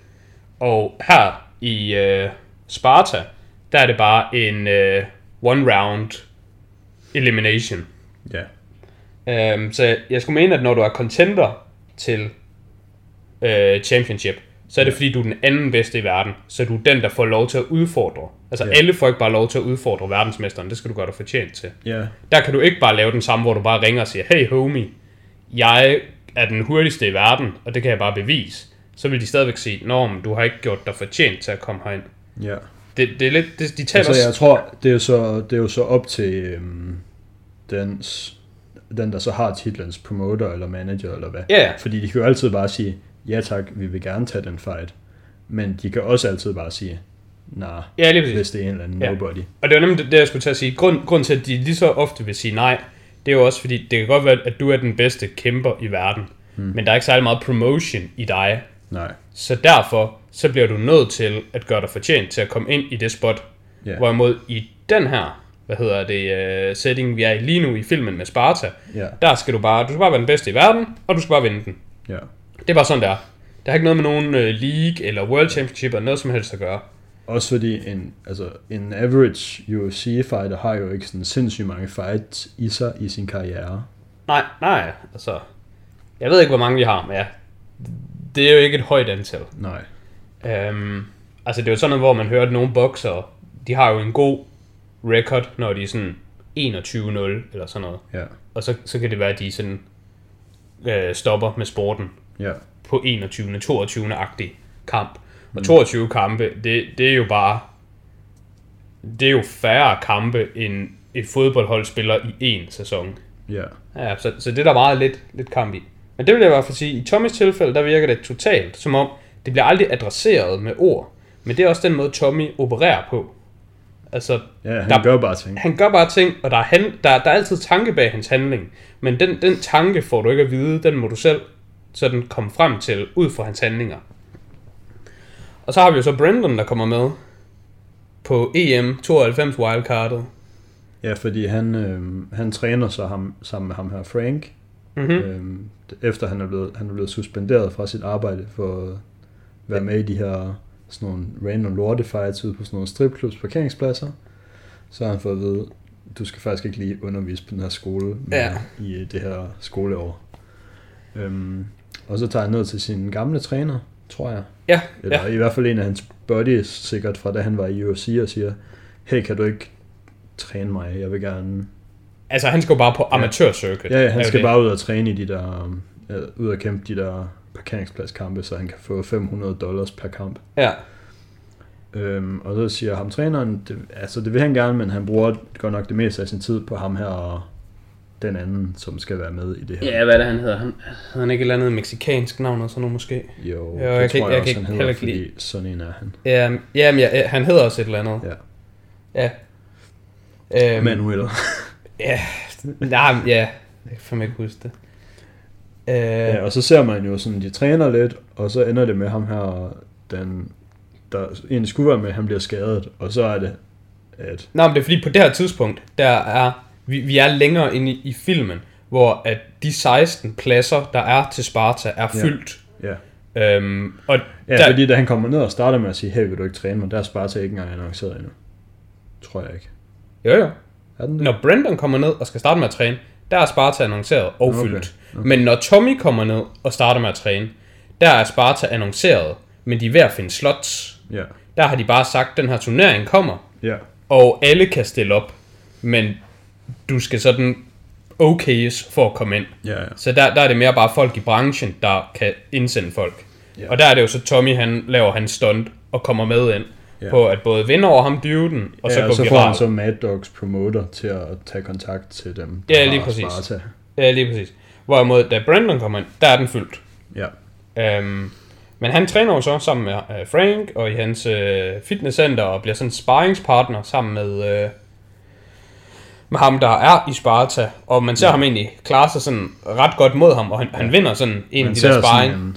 Og her i øh, Sparta, der er det bare en øh, one round elimination. Ja. Øhm, så jeg skulle mene, at når du er contender til øh, championship, så er det fordi, du er den anden bedste i verden. Så du er den, der får lov til at udfordre. Altså Ja. alle får ikke bare lov til at udfordre verdensmesteren. Det skal du gøre dig fortjent til. Ja. Der kan du ikke bare lave den samme, hvor du bare ringer og siger, hey homie, jeg er den hurtigste i verden, og det kan jeg bare bevise. Så vil de stadigvæk sige, men du har ikke gjort dig fortjent til at komme herind. Ja. Det, det er lidt, det, de taler Altså, jeg tror, det er jo så, det er jo så op til øhm, dens, den, der så har titlens promoter eller manager eller hvad. Ja, ja. Fordi de kan jo altid bare sige, ja tak, vi vil gerne tage den fight. Men de kan også altid bare sige, nej, ja, lige præcis. hvis det er en eller anden Ja. nobody. Og det var nemlig det, det, jeg skulle til at sige. Grund, grund til, at de lige så ofte vil sige nej, det er jo også fordi, det kan godt være, at du er den bedste kæmper i verden. Hmm. Men der er ikke særlig meget promotion i dig. Nej. Så derfor, så bliver du nødt til at gøre dig fortjent til at komme ind i det spot. Ja. Hvorimod i den her, hvad hedder det, uh, setting, vi er i lige nu i filmen med Sparta, Ja. der skal du bare, du skal bare være den bedste i verden, og du skal bare vinde den. Ja. Det er bare sådan, det er. Der har ikke noget med nogen uh, league eller world championship eller noget som helst at gøre. Også fordi en, altså, en average UFC-fighter har jo ikke sådan sindssygt mange fights i sig i sin karriere. Nej, nej, altså... Jeg ved ikke, hvor mange vi har, men ja. Det er jo ikke et højt antal. Nej. Øhm, altså, det er jo sådan noget, hvor man hører, at nogle bokser, de har jo en god record, når de er sådan 21-0 eller sådan noget. Ja. Og så, så kan det være, at de sådan øh, stopper med sporten Ja. på 21. 22. kamp. Og 22 kampe, det, det er jo bare... Det er jo færre kampe, end et fodboldhold spiller i en sæson. Ja. Ja, så, så det er der meget lidt, lidt kamp i. Men det vil jeg i hvert fald sige, i Tommys tilfælde, der virker det totalt, som om det bliver aldrig adresseret med ord. Men det er også den måde, Tommy opererer på. Altså, Ja, han Der- gør bare ting. han gør bare ting, og der er, han, der, der er altid tanke bag hans handling. Men den, den tanke får du ikke at vide, den må du selv sådan komme frem til, ud fra hans handlinger. Og så har vi jo så Brandon, der kommer med på E EM 92 wildcardet. Ja, fordi han, øh, han træner så ham, sammen med ham her, Frank. Mm-hmm. Øh, efter han er, blevet, han er blevet suspenderet fra sit arbejde for være med i de her sådan nogle random lortefights ude på sådan nogle stripclubs parkeringspladser. Så har han fået at vide, du skal faktisk ikke lige undervise på den her skole Ja. i øh, det her skoleår. Øhm, og så tager han ned til sin gamle træner, tror jeg. Ja, Eller ja. i hvert fald en af hans buddies, sikkert fra da han var i UFC, og siger, hey, kan du ikke træne mig? Jeg vil gerne... Altså, han skal jo bare på amatørcircuit. Ja, ja han skal det. bare ud og træne i de der... Ja, ud og kæmpe de der parkeringspladskampe, så han kan få 500 dollars per kamp. Ja, Øhm, og så siger ham træneren, det, altså det vil han gerne, men han bruger godt nok det meste af sin tid på ham her og den anden, som skal være med i det her. ja hvad er det, han hedder? Han, hedder han ikke et eller andet meksikansk navn og sådan noget måske? Jo, Jo, det jeg kan tror ikke- jeg, jeg også, kan han hedder, ikke lide- fordi sådan en er han. Ja, jamen, ja, han hedder også et eller andet. Ja. Ja. Øhm, Manuel. Ja, nej, ja. Jeg kan ikke huske det. Øh, Ja, og så ser man jo sådan, de træner lidt, og så ender det med ham her, den, der egentlig skulle være med, han bliver skadet, og så er det, at Nå, men det er fordi på det her tidspunkt, der er, vi, vi er længere inde i, i filmen, hvor at de 16 pladser, der er til Sparta, er Ja. fyldt. ja, Øhm, og ja der, fordi da han kommer ned og starter med at sige, hey, vil du ikke træne mig, der er Sparta ikke engang annonceret endnu. Tror jeg ikke. jo, jo. Er den det? Når Brandon kommer ned og skal starte med at træne, der er Sparta annonceret og Okay, fyldt. Men når Tommy kommer ned og starter med at træne, der er Sparta annonceret, men de er ved at finde slots. Ja, Der har de bare sagt, at den her turnering kommer, ja, og alle kan stille op, men du skal sådan okayes for at komme ind. ja, ja. Så der, der er det mere bare folk i branchen, der kan indsende folk. Ja. Og der er det jo så Tommy, han laver hans stunt og kommer med ind Ja. på at både vinde over ham dyvden, og så ja, gå og så får han viral. så Mad Dogs promoter til at tage kontakt til dem, Ja, lige præcis. Sparta. Ja, lige præcis. Hvorimod, da Brandon kommer ind, der er den fyldt. Ja, Øhm, men han træner jo så sammen med øh, Frank og i hans øh, fitnesscenter og bliver sådan sparringspartner sammen med, øh, med ham, der er i Sparta. Og man ser ja. ham egentlig klare sig sådan ret godt mod ham, og han, han vinder sådan en af man de ser der sådan sparring. en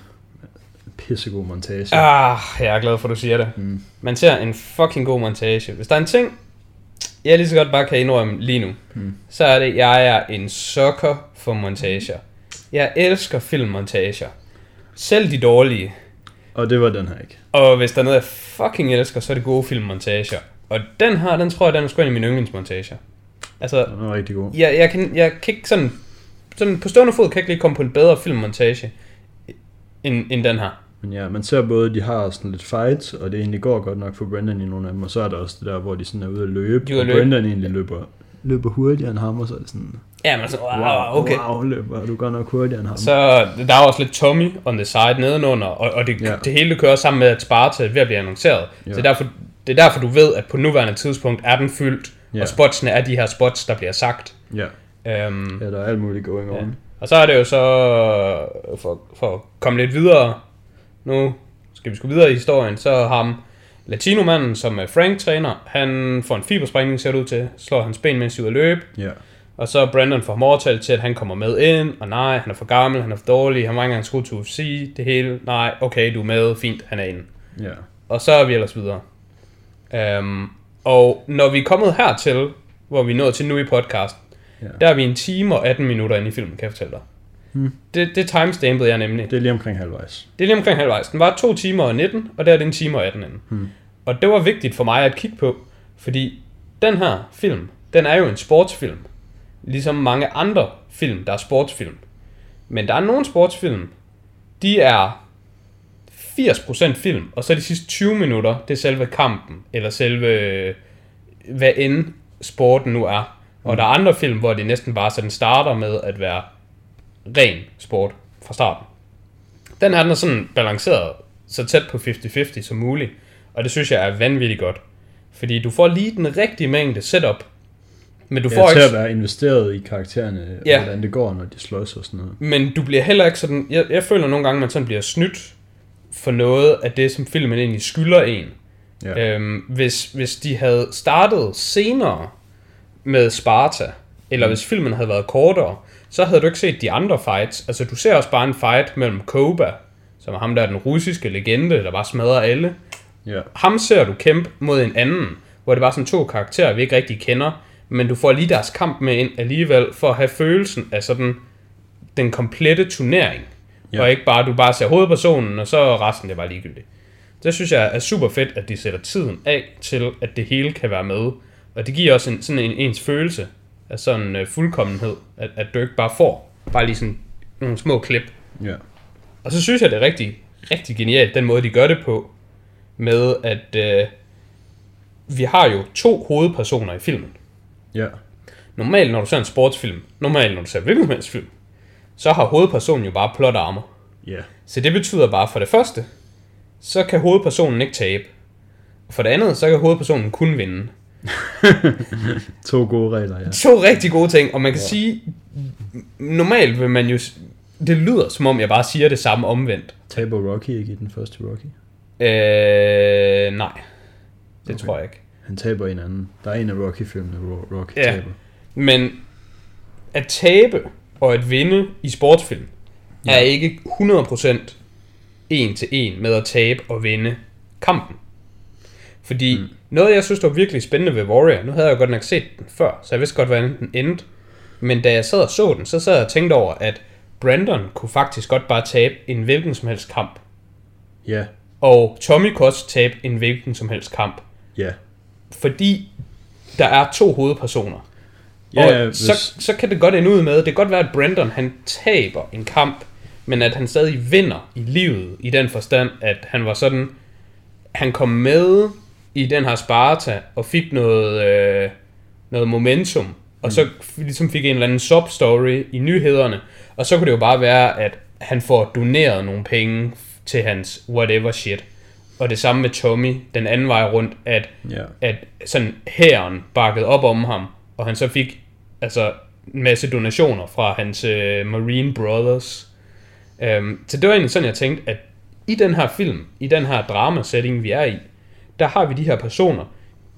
pissegod montage. Ah, jeg er glad for, at du siger det. Mm. Man ser en fucking god montage. Hvis der er en ting, jeg lige så godt bare kan indrømme lige nu, Mm. så er det, jeg er en sucker for montager. Jeg elsker filmmontager. Selv de dårlige. Og det var den her ikke. Og hvis der er noget, jeg fucking elsker, så er det gode filmmontager. Og den her, den tror jeg, den er sgu en af mine yndlingsmontager. Altså, Den var rigtig god. jeg, jeg, kan, jeg kan ikke sådan, sådan... På stående fod kan jeg ikke lige komme på en bedre filmmontage, end, end den her. Men ja, man ser både, de har sådan lidt fights, og det egentlig går godt nok for Brendan i nogle af dem, og så er der også det der, hvor de sådan er ude at løbe, De og at løbe. Brendan egentlig løber, løber hurtigere end ham, og så er det sådan, Ja, men så, wow, wow, okay. wow, løber du godt nok hurtigere end ham. Så der er også lidt Tommy on the side nedenunder, og, og det, Ja. det hele kører sammen med, at Sparta er ved at blive annonceret. Ja. Så derfor, det er derfor, du ved, at på nuværende tidspunkt er den fyldt, ja. og spotsene er de her spots, der bliver sagt. Ja, Øhm, ja, der er alt muligt going on. Ja. Og så er det jo så, for, for at komme lidt videre, nu skal vi sgu videre i historien, så ham latinomanden, som er Frank træner, han får en fibersprængning, ser det ud til, slår hans ben, mens de er løbe, Ja, og så Brandon får ham overtalt til, at han kommer med ind, og nej, han er for gammel, han er for dårlig, han var ikke engang skudt til UFC, det hele, nej, okay, du er med, fint, han er inde. ja, Og så er vi ellers videre. Um, og når vi er kommet hertil, hvor vi er nået til nu i podcast, Ja. der er vi en time og 18 minutter inde i filmen, kan jeg fortælle dig. Hmm. Det, det timestampede jeg nemlig. det er lige omkring halvvejs. Det er lige omkring halvvejs. Den var 2 timer og 19, og der er det en time og 18 inde. Hmm. Og det var vigtigt for mig at kigge på, fordi den her film, den er jo en sportsfilm. Ligesom mange andre film, der er sportsfilm. Men der er nogle sportsfilm, de er 80% film, og så de sidste 20 minutter, det er selve kampen, eller selve, hvad end sporten nu er. Og der er andre film, hvor det næsten bare så den starter med at være ren sport fra starten. Den her den er sådan balanceret så tæt på 50-50 som muligt, og det synes jeg er vanvittigt godt. Fordi du får lige den rigtige mængde setup, men du Ja, får til ikke at være investeret i karaktererne, Ja. ja. hvordan det går, når de slås og sådan noget. Men du bliver heller ikke sådan... Jeg, jeg føler nogle gange, at man sådan bliver snydt for noget af det, som filmen egentlig skylder en. Ja. Øhm, hvis, hvis de havde startet senere med Sparta, eller mm. hvis filmen havde været kortere, så havde du ikke set de andre fights. Altså, du ser også bare en fight mellem Koba, som er ham, der er den russiske legende, der bare smadrer alle. ja. Ham ser du kæmpe mod en anden, hvor det var sådan to karakterer, vi ikke rigtig kender, men du får lige deres kamp med ind alligevel, for at have følelsen af sådan den komplette turnering. Ja. Og ikke bare, du bare ser hovedpersonen, og så resten det bare ligegyldigt. Det synes jeg er super fedt, at de sætter tiden af til, at det hele kan være med. Og det giver også en, sådan en ens følelse af sådan uh, fuldkommenhed, at, at du ikke bare får bare lige sådan nogle små klip. Ja. Og så synes jeg, det er rigtig, rigtig genialt, den måde, de gør det på, med at øh, vi har jo to hovedpersoner i filmen. Ja. Normalt, når du ser en sportsfilm, normalt, når du ser hvilken som helst film, så har hovedpersonen jo bare plot armor. Ja. Så det betyder bare, for det første, så kan hovedpersonen ikke tabe. Og for det andet, så kan hovedpersonen kun vinde. <laughs> To gode regler, ja. To rigtig gode ting, og man kan ja. sige, normalt vil man jo, det lyder som om jeg bare siger det samme omvendt. Taber Rocky ikke i den første Rocky? Øh, nej, det Okay. tror jeg ikke. Han taber en anden. Der er en af Rocky-filmene, hvor Rocky Ja. taber. Men at tabe og at vinde i sportsfilm ja. er ikke 100% en til en med at tabe og vinde kampen. Fordi mm. Noget, jeg synes, der var virkelig spændende ved Warrior, nu havde jeg jo godt nok set den før, så jeg vidste godt, hvordan den endte. Men da jeg sad og så den, så sad jeg og tænkte over, at Brandon kunne faktisk godt bare tabe en hvilken som helst kamp. Ja. Og Tommy kunne også tabe en hvilken som helst kamp. Ja. Fordi der er to hovedpersoner. Ja, og hvis, så, så kan det godt ende ud med, det kan godt være, at Brandon han taber en kamp, men at han stadig vinder i livet, i den forstand, at han var sådan, han kom med i den her Sparta, og fik noget, øh, noget momentum, og så f- ligesom fik en eller anden sub-story i nyhederne, og så kunne det jo bare være, at han får doneret nogle penge til hans whatever shit. Og det samme med Tommy, den anden vej rundt, at ja. at sådan hæren bakkede op om ham, og han så fik altså en masse donationer fra hans øh, Marine Brothers. Um, så det var egentlig sådan, jeg tænkte, at i den her film, i den her drama-setting, vi er i, der har vi de her personer.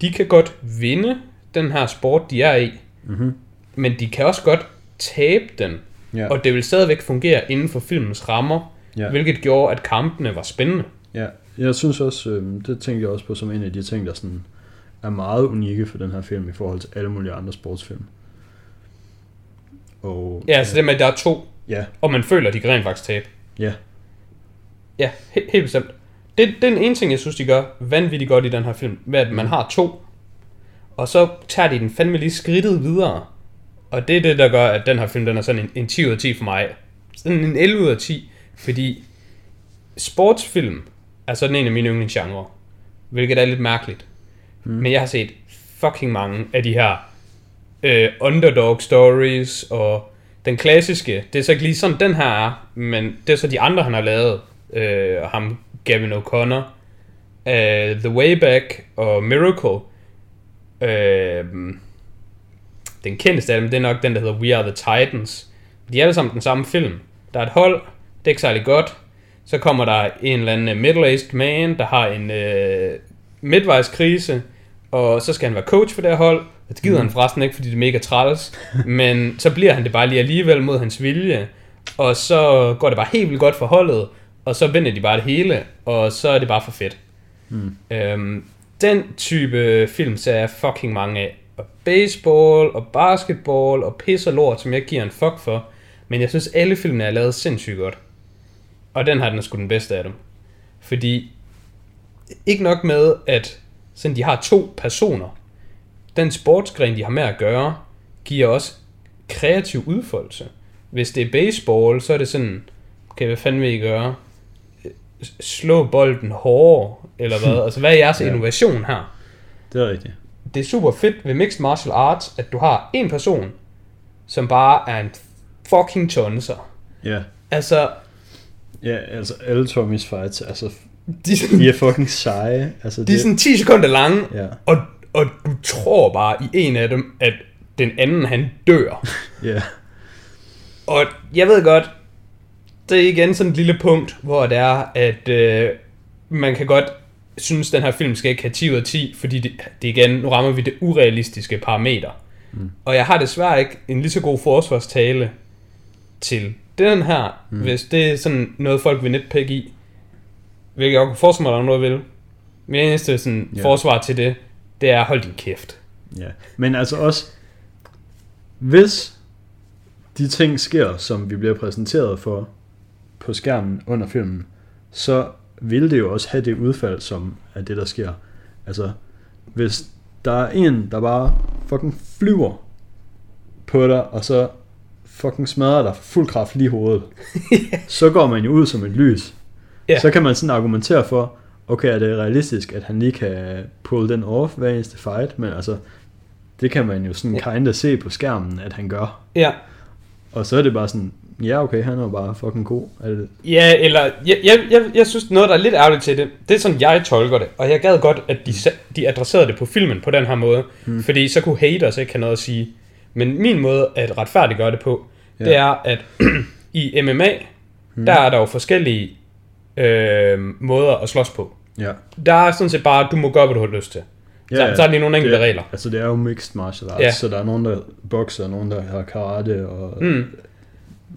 De kan godt vinde den her sport, de er i, Mm-hmm. men de kan også godt tabe den, Ja. og det vil stadigvæk fungere inden for filmens rammer, Ja. hvilket gjorde, at kampene var spændende. ja. Jeg synes også, øh, det tænkte jeg også på som en af de ting, der sådan er meget unikke for den her film i forhold til alle mulige andre sportsfilm. Og, Ja, så det med, at der er to, ja, og man føler, at de kan rent faktisk tabe. ja, Ja, he- helt bestemt. Det, det er den ene ting, jeg synes, de gør vanvittigt godt i den her film, med at man har to, og så tager de den fandme lige skridtet videre. Og det er det, der gør, at den her film, den er sådan en, en 10 ud af 10 for mig. Sådan en 11 ud af 10, fordi sportsfilm er sådan en af mine yndlingsgenre, hvilket er lidt mærkeligt. Mm. Men jeg har set fucking mange af de her øh, underdog stories, og den klassiske, det er så ikke lige sådan, den her er, men det er så de andre, han har lavet. Øh, ham, Gavin O'Connor, øh, The Way Back og Miracle. Øh, den kendteste af dem, det er nok den, der hedder We Are The Titans. De er alle sammen den samme film. Der er et hold, det er ikke særlig godt. Så kommer der en eller anden middle-aged man, der har en øh, midtvejskrise, og så skal han være coach for det her hold. Og det gider mm. han forresten ikke, fordi det er mega træls. <laughs> Men så bliver han det bare lige alligevel mod hans vilje. Og så går det bare helt vildt godt for holdet, og så vinder de bare det hele, og så er det bare for fedt. Mm. Øhm, den type film ser jeg fucking mange af. Og baseball, og basketball, og pis og lort, som jeg giver en fuck for. Men jeg synes, alle filmene er lavet sindssygt godt. Og den her, den sgu den bedste af dem. Fordi, ikke nok med, at sådan, de har to personer. Den sportsgren, de har med at gøre, giver også kreativ udfoldelse. Hvis det er baseball, så er det sådan, okay, hvad fanden vil I gøre? Slå bolden hårdere, eller hvad? Altså, hvad er jeres Ja. innovation her? det er rigtigt. det er super fedt ved Mixed Martial Arts, at du har en person, som bare er en fucking tonser. Ja. Altså, Ja, altså alle Tommys fights, altså de, er de er fucking seje. Altså, de er sådan 10 sekunder lange, Ja, og, og du tror bare i en af dem, at den anden han dør. ja, Og jeg ved godt, det er igen sådan et lille punkt, hvor det er, at øh, man kan godt synes, den her film skal ikke have 10 ud af 10, fordi det, det igen, nu rammer vi det urealistiske parameter. Mm. Og jeg har desværre ikke en lige så god forsvarstale til den her, mm. hvis det er sådan noget, folk vil netpikke i. Hvilket jeg kunne forestille mig, at der er noget vil. Min eneste sådan, yeah. forsvar til det, det er, hold din kæft. ja. Men altså også, hvis de ting sker, som vi bliver præsenteret for på skærmen under filmen, så vil det jo også have det udfald, som er det, der sker. Altså, hvis der er en, der bare fucking flyver på dig, og så fucking smadrer dig fuld kraft lige i hovedet, <laughs> så går man jo ud som et lys. Ja. Så kan man sådan argumentere for, okay, er det realistisk, at han lige kan pull den off hver eneste fight, men altså, det kan man jo sådan Ja. kinda se på skærmen, at han gør. Ja. Og så er det bare sådan, ja okay, han er jo bare fucking god. Er det, Ja, eller jeg, jeg, jeg, jeg synes noget, der er lidt ærgerligt til det, det er sådan, jeg tolker det. Og jeg gad godt, at de, sa- de adresserede det på filmen på den her måde. Hmm. Fordi så kunne haters ikke have noget at sige. Men min måde at retfærdiggøre det på, ja. det Ja. er, at <clears throat> i MMA, hmm. der er der jo forskellige øh, måder at slås på. ja. Der er sådan set bare, du må gøre, hvad du har lyst til. Ja, så, så er lige nogle enkelte det, er- regler. Altså det er jo mixed martial arts, Ja. ja. så der er nogen, der bokser, nogen, der har karate, og Mm.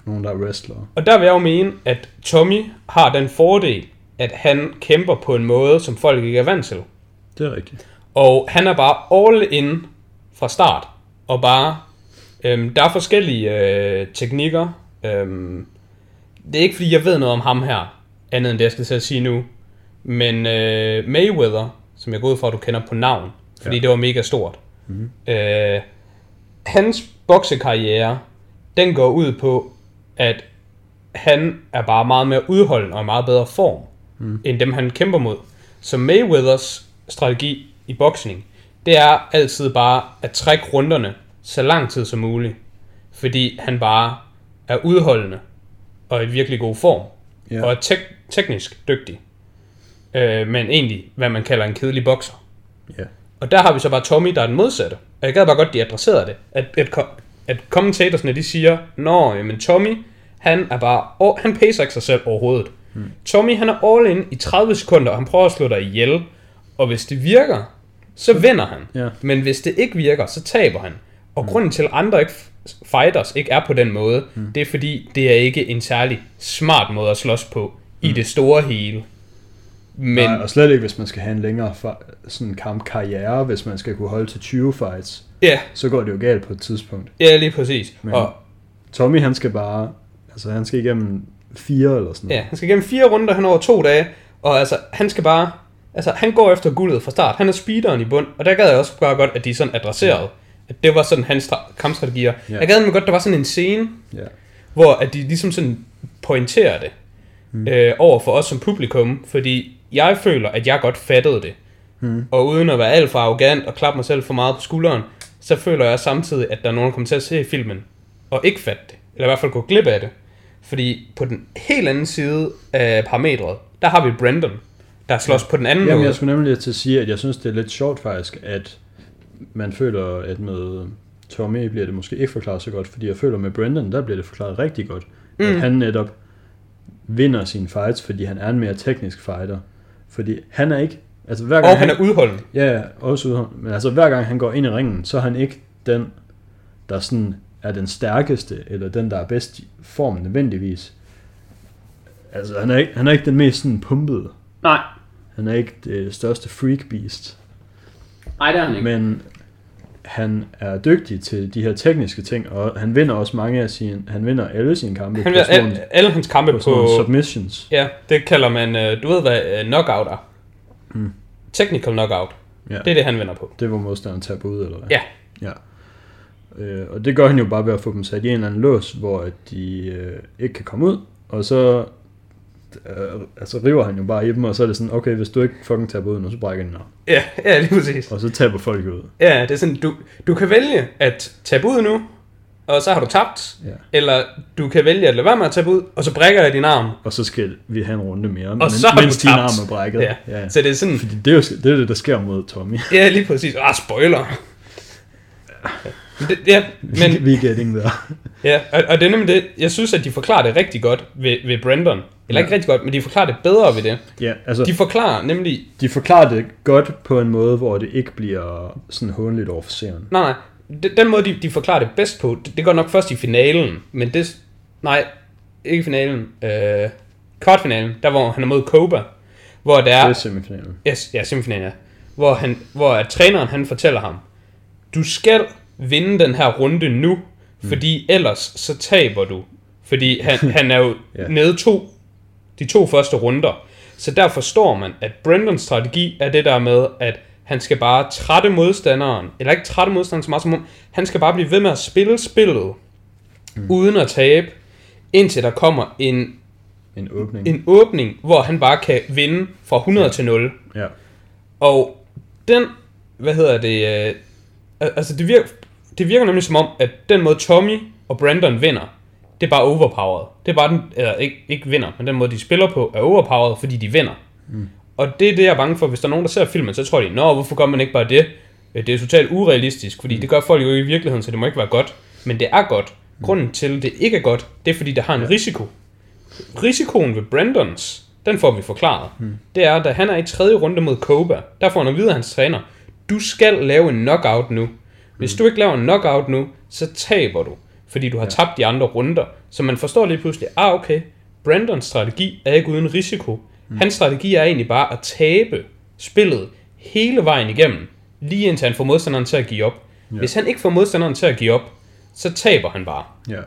Nogen, der er wrestler. Og der vil jeg jo mene, at Tommy har den fordel, at han kæmper på en måde, som folk ikke er vant til. Det er rigtigt. Og han er bare all in fra start. Og bare, øhm, der er forskellige øh, teknikker. Øhm, det er ikke fordi, jeg ved noget om ham her, andet end det, jeg skal til at sige nu. Men øh, Mayweather, som jeg går ud fra, at du kender på navn, fordi. Ja. det var mega stort. Mm-hmm. Øh, hans boksekarriere, den går ud på, at han er bare meget mere udholdende og i meget bedre form, mm. end dem han kæmper mod. Så Mayweathers strategi i boksning, det er altid bare at trække runderne så lang tid som muligt. Fordi han bare er udholdende og i virkelig god form. Ja. Og er tek- teknisk dygtig. Øh, men egentlig, hvad man kalder en kedelig bokser. Ja. Og der har vi så bare Tommy, der er den modsatte. Og jeg gad bare godt, de adresserede det. At, at, at kommentatorsne, de siger, Nå, men Tommy, han er bare, oh, han pacer ikke sig selv overhovedet. Hmm. Tommy, han er all in i 30 sekunder, og han prøver at slå dig ihjel. Og hvis det virker, så vinder han. Ja. Men hvis det ikke virker, så taber han. Og grunden til, at andre ikke fighters ikke er på den måde, det er fordi, det er ikke en særlig smart måde at slås på i det store hele. Men Nej, og slet ikke, hvis man skal have en længere sådan kampkarriere, hvis man skal kunne holde til 20 fights, ja, så går det jo galt på et tidspunkt. ja, lige præcis. Men- Og Tommy, han skal bare, altså han skal igennem fire eller sådan noget. Ja, han skal gennem fire runder hen over to dage, og altså, han skal bare, altså, han går efter guldet fra start. Han er speederen i bund, og der gad jeg også bare godt, at de sådan adresserede, at det var sådan hans stra- kampstrategier. Ja. Jeg gad nemlig godt, der var sådan en scene, Ja. hvor at de ligesom sådan pointerer det mm. øh, over for os som publikum, fordi jeg føler, at jeg godt fattede det. Mm. Og uden at være alt for arrogant og klappe mig selv for meget på skulderen, så føler jeg samtidig, at der er nogen, der kommer til at se filmen og ikke fatte det. Eller i hvert fald gå glip af det. Fordi på den helt anden side af parametret, der har vi Brandon, der slås på den anden Jamen, måde. jeg skulle nemlig til at sige, at jeg synes, det er lidt sjovt faktisk, at man føler, at med Tommy bliver det måske ikke forklaret så godt, fordi jeg føler med Brendan, der bliver det forklaret rigtig godt. Mm. At han netop vinder sine fights, fordi han er en mere teknisk fighter. Fordi han er ikke, altså hver gang Og han er udholdende. Ja, ja, også udhold. Men altså hver gang han går ind i ringen, så er han ikke den, der sådan er den stærkeste, eller den, der er bedst i form nødvendigvis. Altså han er ikke, han er ikke den mest sådan pumpede. Nej. Han er ikke det største freak beast. Nej, det er han ikke. Men han er dygtig til de her tekniske ting, og han vinder også mange af sine, han vinder alle sine kampe Han på vil sådan alle, hans kampe på på... submissions. Ja, det kalder man, øh, du ved hvad øh, knockout er. Mm. Technical knockout. Ja. Det er det, han vinder på. Det var modstanderen taber ud, eller hvad? Ja. Ja. Øh, og det gør han jo bare ved at få dem sat i en eller anden lås, hvor at de øh, ikke kan komme ud, og så øh, altså river han jo bare i dem, og så er det sådan, okay, hvis du ikke fucking taber ud nu, så brækker den af. Ja, ja, lige præcis. Og så taber folk ud. Ja, det er sådan, du, du kan vælge at tabe ud nu, og så har du tabt. Ja. Eller du kan vælge at lade være med at tabe ud, og så brækker jeg din arm. Og så skal vi have en runde mere, Og men, så har mens du din tabt. arm er brækket. Ja. ja. Så det er sådan, Fordi det er jo det, er det, der sker mod Tommy. ja, lige præcis. Ah, spoiler. Det, ja, men, <laughs> er getting there. Ja, og, og det er nemlig det, jeg synes, at de forklarer det rigtig godt ved, ved Brandon. Eller Ja. ikke rigtig godt, men de forklarer det bedre ved det. Ja, altså, De forklarer nemlig, de forklarer det godt på en måde, hvor det ikke bliver sådan håndligt over for seeren. nej nej, den, måde de, de forklarer det bedst på, det, det går nok først i finalen, men det, nej, ikke finalen, øh, kvartfinalen, der hvor han er mod Koba, hvor der Det er, er semifinalen. Yes, ja, semifinalen, ja. Hvor, han, hvor at træneren han fortæller ham, du skal vinde den her runde nu, fordi ellers så taber du. Fordi han, <laughs> han er jo Ja. nede to, de to første runder. Så der forstår man, at Brendans strategi er det der med, at han skal bare trætte modstanderen, eller ikke trætte modstanderen så meget som om, han skal bare blive ved med at spille spillet, mm. uden at tabe, indtil der kommer en, En åbning. en åbning, hvor han bare kan vinde fra 100 ja. til 0. Ja. Og den, hvad hedder det, øh, al- altså det virker, det virker nemlig som om, at den måde Tommy og Brandon vinder, det er bare overpowered. Det er bare den, eller ikke, ikke vinder, men den måde de spiller på er overpowered, fordi de vinder. Mm. Og det er det, jeg er bange for. Hvis der er nogen, der ser filmen, så tror de, nå, hvorfor gør man ikke bare det? Øh, Det er totalt urealistisk, fordi mm. det gør folk jo ikke i virkeligheden, så det må ikke være godt. Men det er godt. Grunden til, at det ikke er godt, det er, fordi der har en risiko. Risikoen ved Brandons, den får vi forklaret. Hmm. Det er, da han er i tredje runde mod Koba, der får han at vide af hans træner, du skal lave en knockout nu. Hvis du ikke laver en knockout nu, så taber du, fordi du har ja. tabt de andre runder. Så man forstår lige pludselig, ah okay, Brandons strategi er ikke uden risiko. Hmm. Hans strategi er egentlig bare at tabe spillet hele vejen igennem, lige indtil han får modstanderen til at give op. Ja. Hvis han ikke får modstanderen til at give op, så taber han bare. Ja.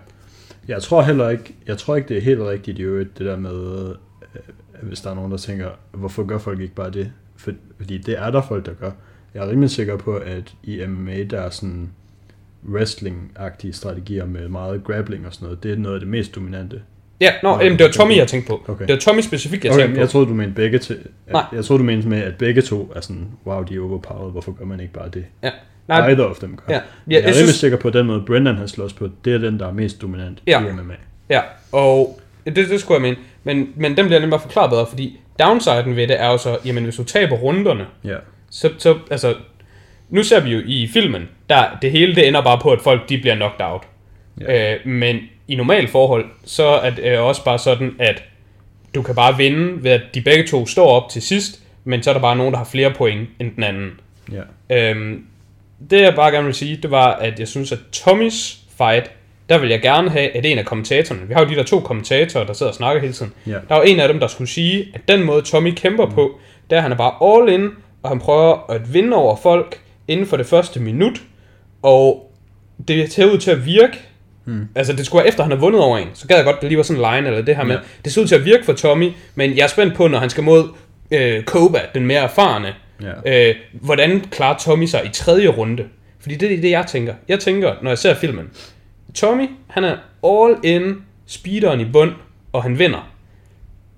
Jeg tror heller ikke, jeg tror ikke, det er helt rigtigt i øvrigt, det der med, øh, hvis der er nogen, der tænker, hvorfor gør folk ikke bare det? For, fordi det er der folk, der gør. Jeg er rimelig sikker på, at i MMA, der er sådan wrestling-agtige strategier med meget grappling og sådan noget. Det er noget af det mest dominante. Ja, nå, Nå, jamen, det var Tommy, jeg tænkte på. Okay. Det var Tommy specifikt, jeg Okay, tænkte på. jeg troede, du mente begge til. Nej. Jeg, troede, du mente med, at begge to er sådan, wow, de er overpowered, hvorfor gør man ikke bare det? Ja. Nej. Either of them gør. Ja. Ja, jeg, jeg er rimelig synes- sikker på, at den måde, Brendan han slås på, det er den, der er mest dominant Ja. i MMA. ja, og det, det skulle jeg mene. Men, men den bliver nemlig bare forklaret bedre, fordi downsiden ved det er jo så, jamen hvis du taber runderne, Ja. Så, så altså, nu ser vi jo i filmen, der det hele det ender bare på, at folk de bliver knocked out. Ja. Øh, men i normalt forhold, så er det øh, også bare sådan, at du kan bare vinde ved, at de begge to står op til sidst, men så er der bare nogen, der har flere point end den anden. Ja. Øhm, det jeg bare gerne vil sige, det var, at jeg synes, at Tommys fight, der vil jeg gerne have, at en af kommentatorerne, vi har jo de der to kommentatorer, der sidder og snakker hele tiden, Ja. der var en af dem, der skulle sige, at den måde Tommy kæmper på, der han er bare all in, og han prøver at vinde over folk inden for det første minut, og det ser ud til at virke, Hmm. Altså, det skulle være efter, han har vundet over en. Så gad jeg godt, det lige var sådan en line, eller det her med. Ja. Det ser ud til at virke for Tommy, men jeg er spændt på, når han skal mod øh, Koba, den mere erfarne. Ja. Øh, hvordan klarer Tommy sig i tredje runde? Fordi det er det, jeg tænker. Jeg tænker, når jeg ser filmen. Tommy, han er all in, speederen i bund, og han vinder.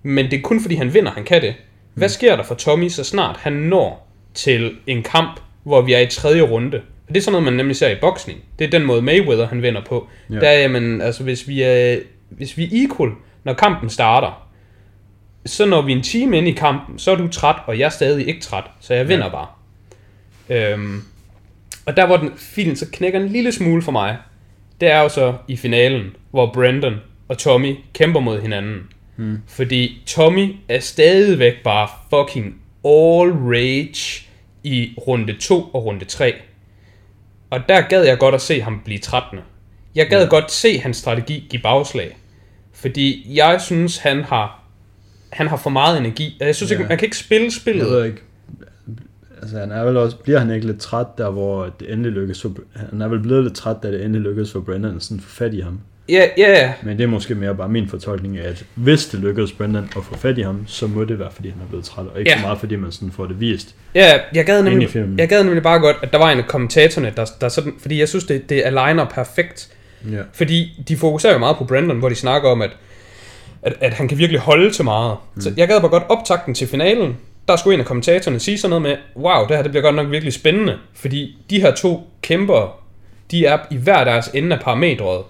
Men det er kun fordi, han vinder, han kan det. Hvad sker der for Tommy, så snart han når til en kamp, hvor vi er i tredje runde? Og det er sådan noget, man nemlig ser i boksning. Det er den måde Mayweather, han vinder på. Ja. Der er, jamen, altså, hvis vi er, hvis vi er equal, når kampen starter, så når vi en time inde i kampen, så er du træt, og jeg er stadig ikke træt, så jeg vinder Ja. bare. Øhm, og der hvor den filen så knækker en lille smule for mig, det er jo så i finalen, hvor Brandon og Tommy kæmper mod hinanden. Hmm. Fordi Tommy er stadigvæk bare fucking all rage i runde 2 og runde 3. Og der gad jeg godt at se ham blive 13. Jeg gad Ja. godt se hans strategi give bagslag. Fordi jeg synes, han har, han har for meget energi. Jeg synes Ja. ikke, man kan ikke spille Jeg spillet. ved ikke. Altså, han er vel også, bliver han ikke lidt træt der, hvor det endelig lykkes for, han er vel blevet lidt træt, da det endelig lykkedes for Brendan sådan få fat i ham. Ja, ja, ja. Men det er måske mere bare min fortolkning af, at hvis det lykkedes Brendan at få fat i ham, så må det være, fordi han er blevet træt, og ikke Ja. så meget, fordi man sådan får det vist. Ja, jeg gad, nemlig, jeg gad nemlig bare godt, at der var en af kommentatorerne, der, der sådan, fordi jeg synes, det, det aligner perfekt. Ja. Fordi de fokuserer jo meget på Brandon, hvor de snakker om, at, at, at han kan virkelig holde til meget. Mm. Så jeg gad bare godt optakten til finalen. Der skulle en af kommentatorerne sige sådan noget med, wow, det her det bliver godt nok virkelig spændende. Fordi de her to kæmper, de er i hver deres ende af parametret.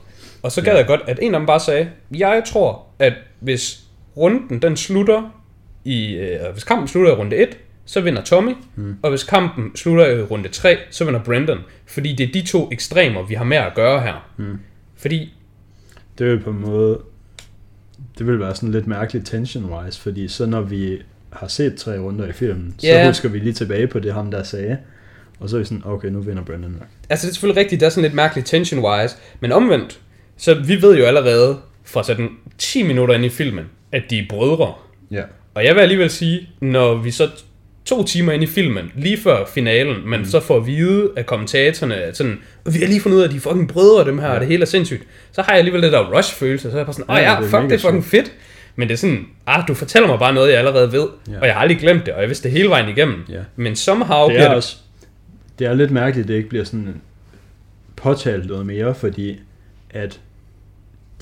Og så gad Ja. jeg godt, at en af dem bare sagde, jeg tror, at hvis runden den slutter i, øh, hvis kampen slutter i runde 1, så vinder Tommy, mm. og hvis kampen slutter i runde 3, så vinder Brandon. Fordi det er de to ekstremer, vi har med at gøre her. Mm. Fordi Det vil på en måde, det vil være sådan lidt mærkeligt tension-wise, fordi så når vi har set tre runder i filmen, så Ja. husker vi lige tilbage på det, ham der sagde, og så er vi sådan, okay, nu vinder Brendan nok. Altså det er selvfølgelig rigtigt, det er sådan lidt mærkeligt tension-wise, men omvendt, så vi ved jo allerede fra sådan 10 minutter ind i filmen, at de er brødre. Ja. Og jeg vil alligevel sige, når vi så to timer ind i filmen, lige før finalen, men mm. så får at vide af kommentatorerne, at sådan, vi har lige fundet ud af, at de er fucking brødre, dem her, ja. og det hele er sindssygt, så har jeg alligevel det der rush-følelse, så er jeg bare sådan, åh Ja, ja, det fuck, det er fucking fedt. Men det er sådan, ah, du fortæller mig bare noget, jeg allerede ved, Ja. og jeg har aldrig glemt det, og jeg vidste det hele vejen igennem. Ja. Men somehow Det bliver er det... også det er lidt mærkeligt, at det ikke bliver sådan påtalt noget mere, fordi at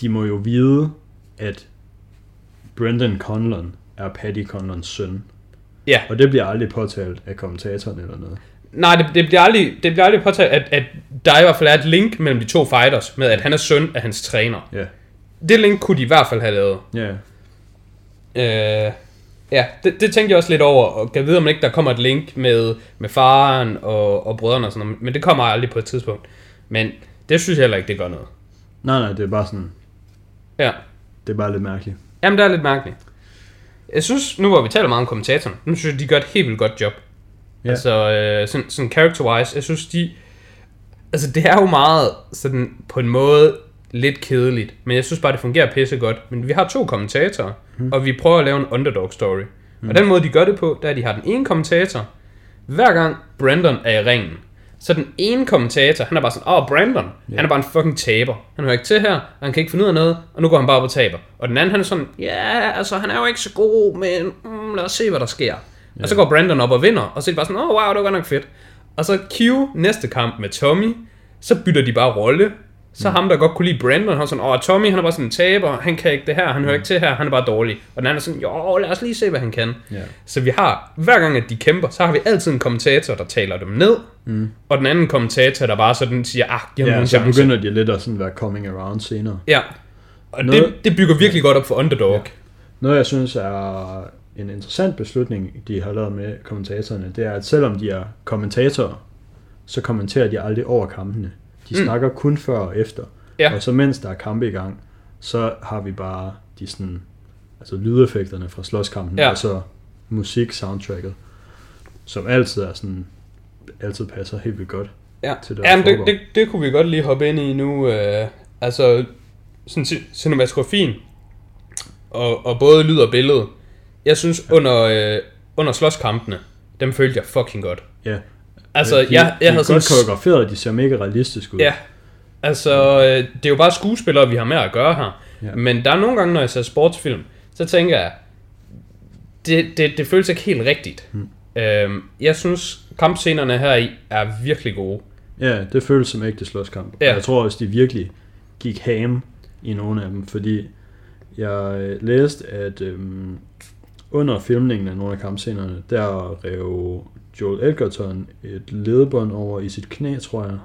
de må jo vide, at Brendan Conlon er Paddy Conlons søn. Ja, Og det bliver aldrig påtalt af kommentatoren eller noget. nej, det, det, bliver aldrig, det bliver aldrig påtalt, at, at der i hvert fald er et link mellem de to fighters, med at han er søn af hans træner. Ja. Det link kunne de i hvert fald have lavet. Ja. Øh, ja, det, det tænkte jeg også lidt over, og kan vide, om ikke der kommer et link med, med faren og, og brødrene og sådan noget, men det kommer aldrig på et tidspunkt. Men det synes jeg heller ikke, det gør noget. Nej, nej, det er bare sådan, Ja, det er bare lidt mærkeligt. jamen det er lidt mærkeligt. Jeg synes, nu hvor vi taler meget om kommentatoren, nu synes jeg, de gør et helt vildt godt job. Ja. Altså, øh, sådan, sådan character-wise, jeg synes, de... Altså, det er jo meget sådan, på en måde, lidt kedeligt, men jeg synes bare, det fungerer pisse godt. Men vi har to kommentatorer, mm. og vi prøver at lave en underdog story. Mm. Og den måde, de gør det på, det er, at de har den ene kommentator. Hver gang Brandon er i ringen, så den ene kommentator, han er bare sådan, åh, oh, Brandon, yeah. han er bare en fucking taber. Han hører ikke til her, og han kan ikke finde ud af noget, og nu går han bare op og taber. Og den anden, han er sådan, ja, altså, han er jo ikke så god, men mm, lad os se, hvad der sker. Yeah. Og så går Brandon op og vinder, og så er det bare sådan, åh, oh, wow, det var godt nok fedt. Og så Q næste kamp med Tommy, så bytter de bare rolle. Så ham, der godt kunne lide Brandon, han sådan, åh, Tommy, han er bare sådan en taber, han kan ikke det her, han hører ikke til her, han er bare dårlig. Og den anden er sådan, jo, lad os lige se, hvad han kan. Ja. Så vi har, hver gang at de kæmper, så har vi altid en kommentator, der taler dem ned, mm. og den anden kommentator, der bare sådan siger, ah, giv ham Ja, så chance. begynder de lidt at sådan være coming around senere. Ja, og Noget- det, det bygger virkelig godt op for Underdog. Ja. Noget, jeg synes er en interessant beslutning, de har lavet med kommentatorerne, det er, at selvom de er kommentatorer, så kommenterer de aldrig over kampene. De Mm. snakker kun før og efter. Ja. Og så mens der er kampe i gang, så har vi bare de sådan, altså lydeffekterne fra slåskampen, Ja. og så musik, soundtracket, som altid er sådan, altid passer helt vildt godt. Ja, til det, Jamen, det, det, det kunne vi godt lige hoppe ind i nu. Øh, altså, sådan ci- cinematografien, og, og både lyd og billede. Jeg synes, under, øh, under slåskampene, dem følte jeg fucking godt. Ja. Altså, de, jeg, de jeg er havde sådan... godt koreograferet, de ser mega realistisk ud. Ja, altså, øh, det er jo bare skuespillere, vi har med at gøre her. Ja. Men der er nogle gange, når jeg ser sportsfilm, så tænker jeg, det, det, det føles ikke helt rigtigt. Hmm. Øhm, jeg synes, kampscenerne her i er virkelig gode. Ja, det føles som ægte slåskamp. Ja. Jeg tror også, de virkelig gik ham i nogle af dem, fordi jeg øh, læste, at øhm, under filmningen af nogle af kampscenerne, der rev Joel Edgerton et ledbånd over i sit knæ, tror jeg,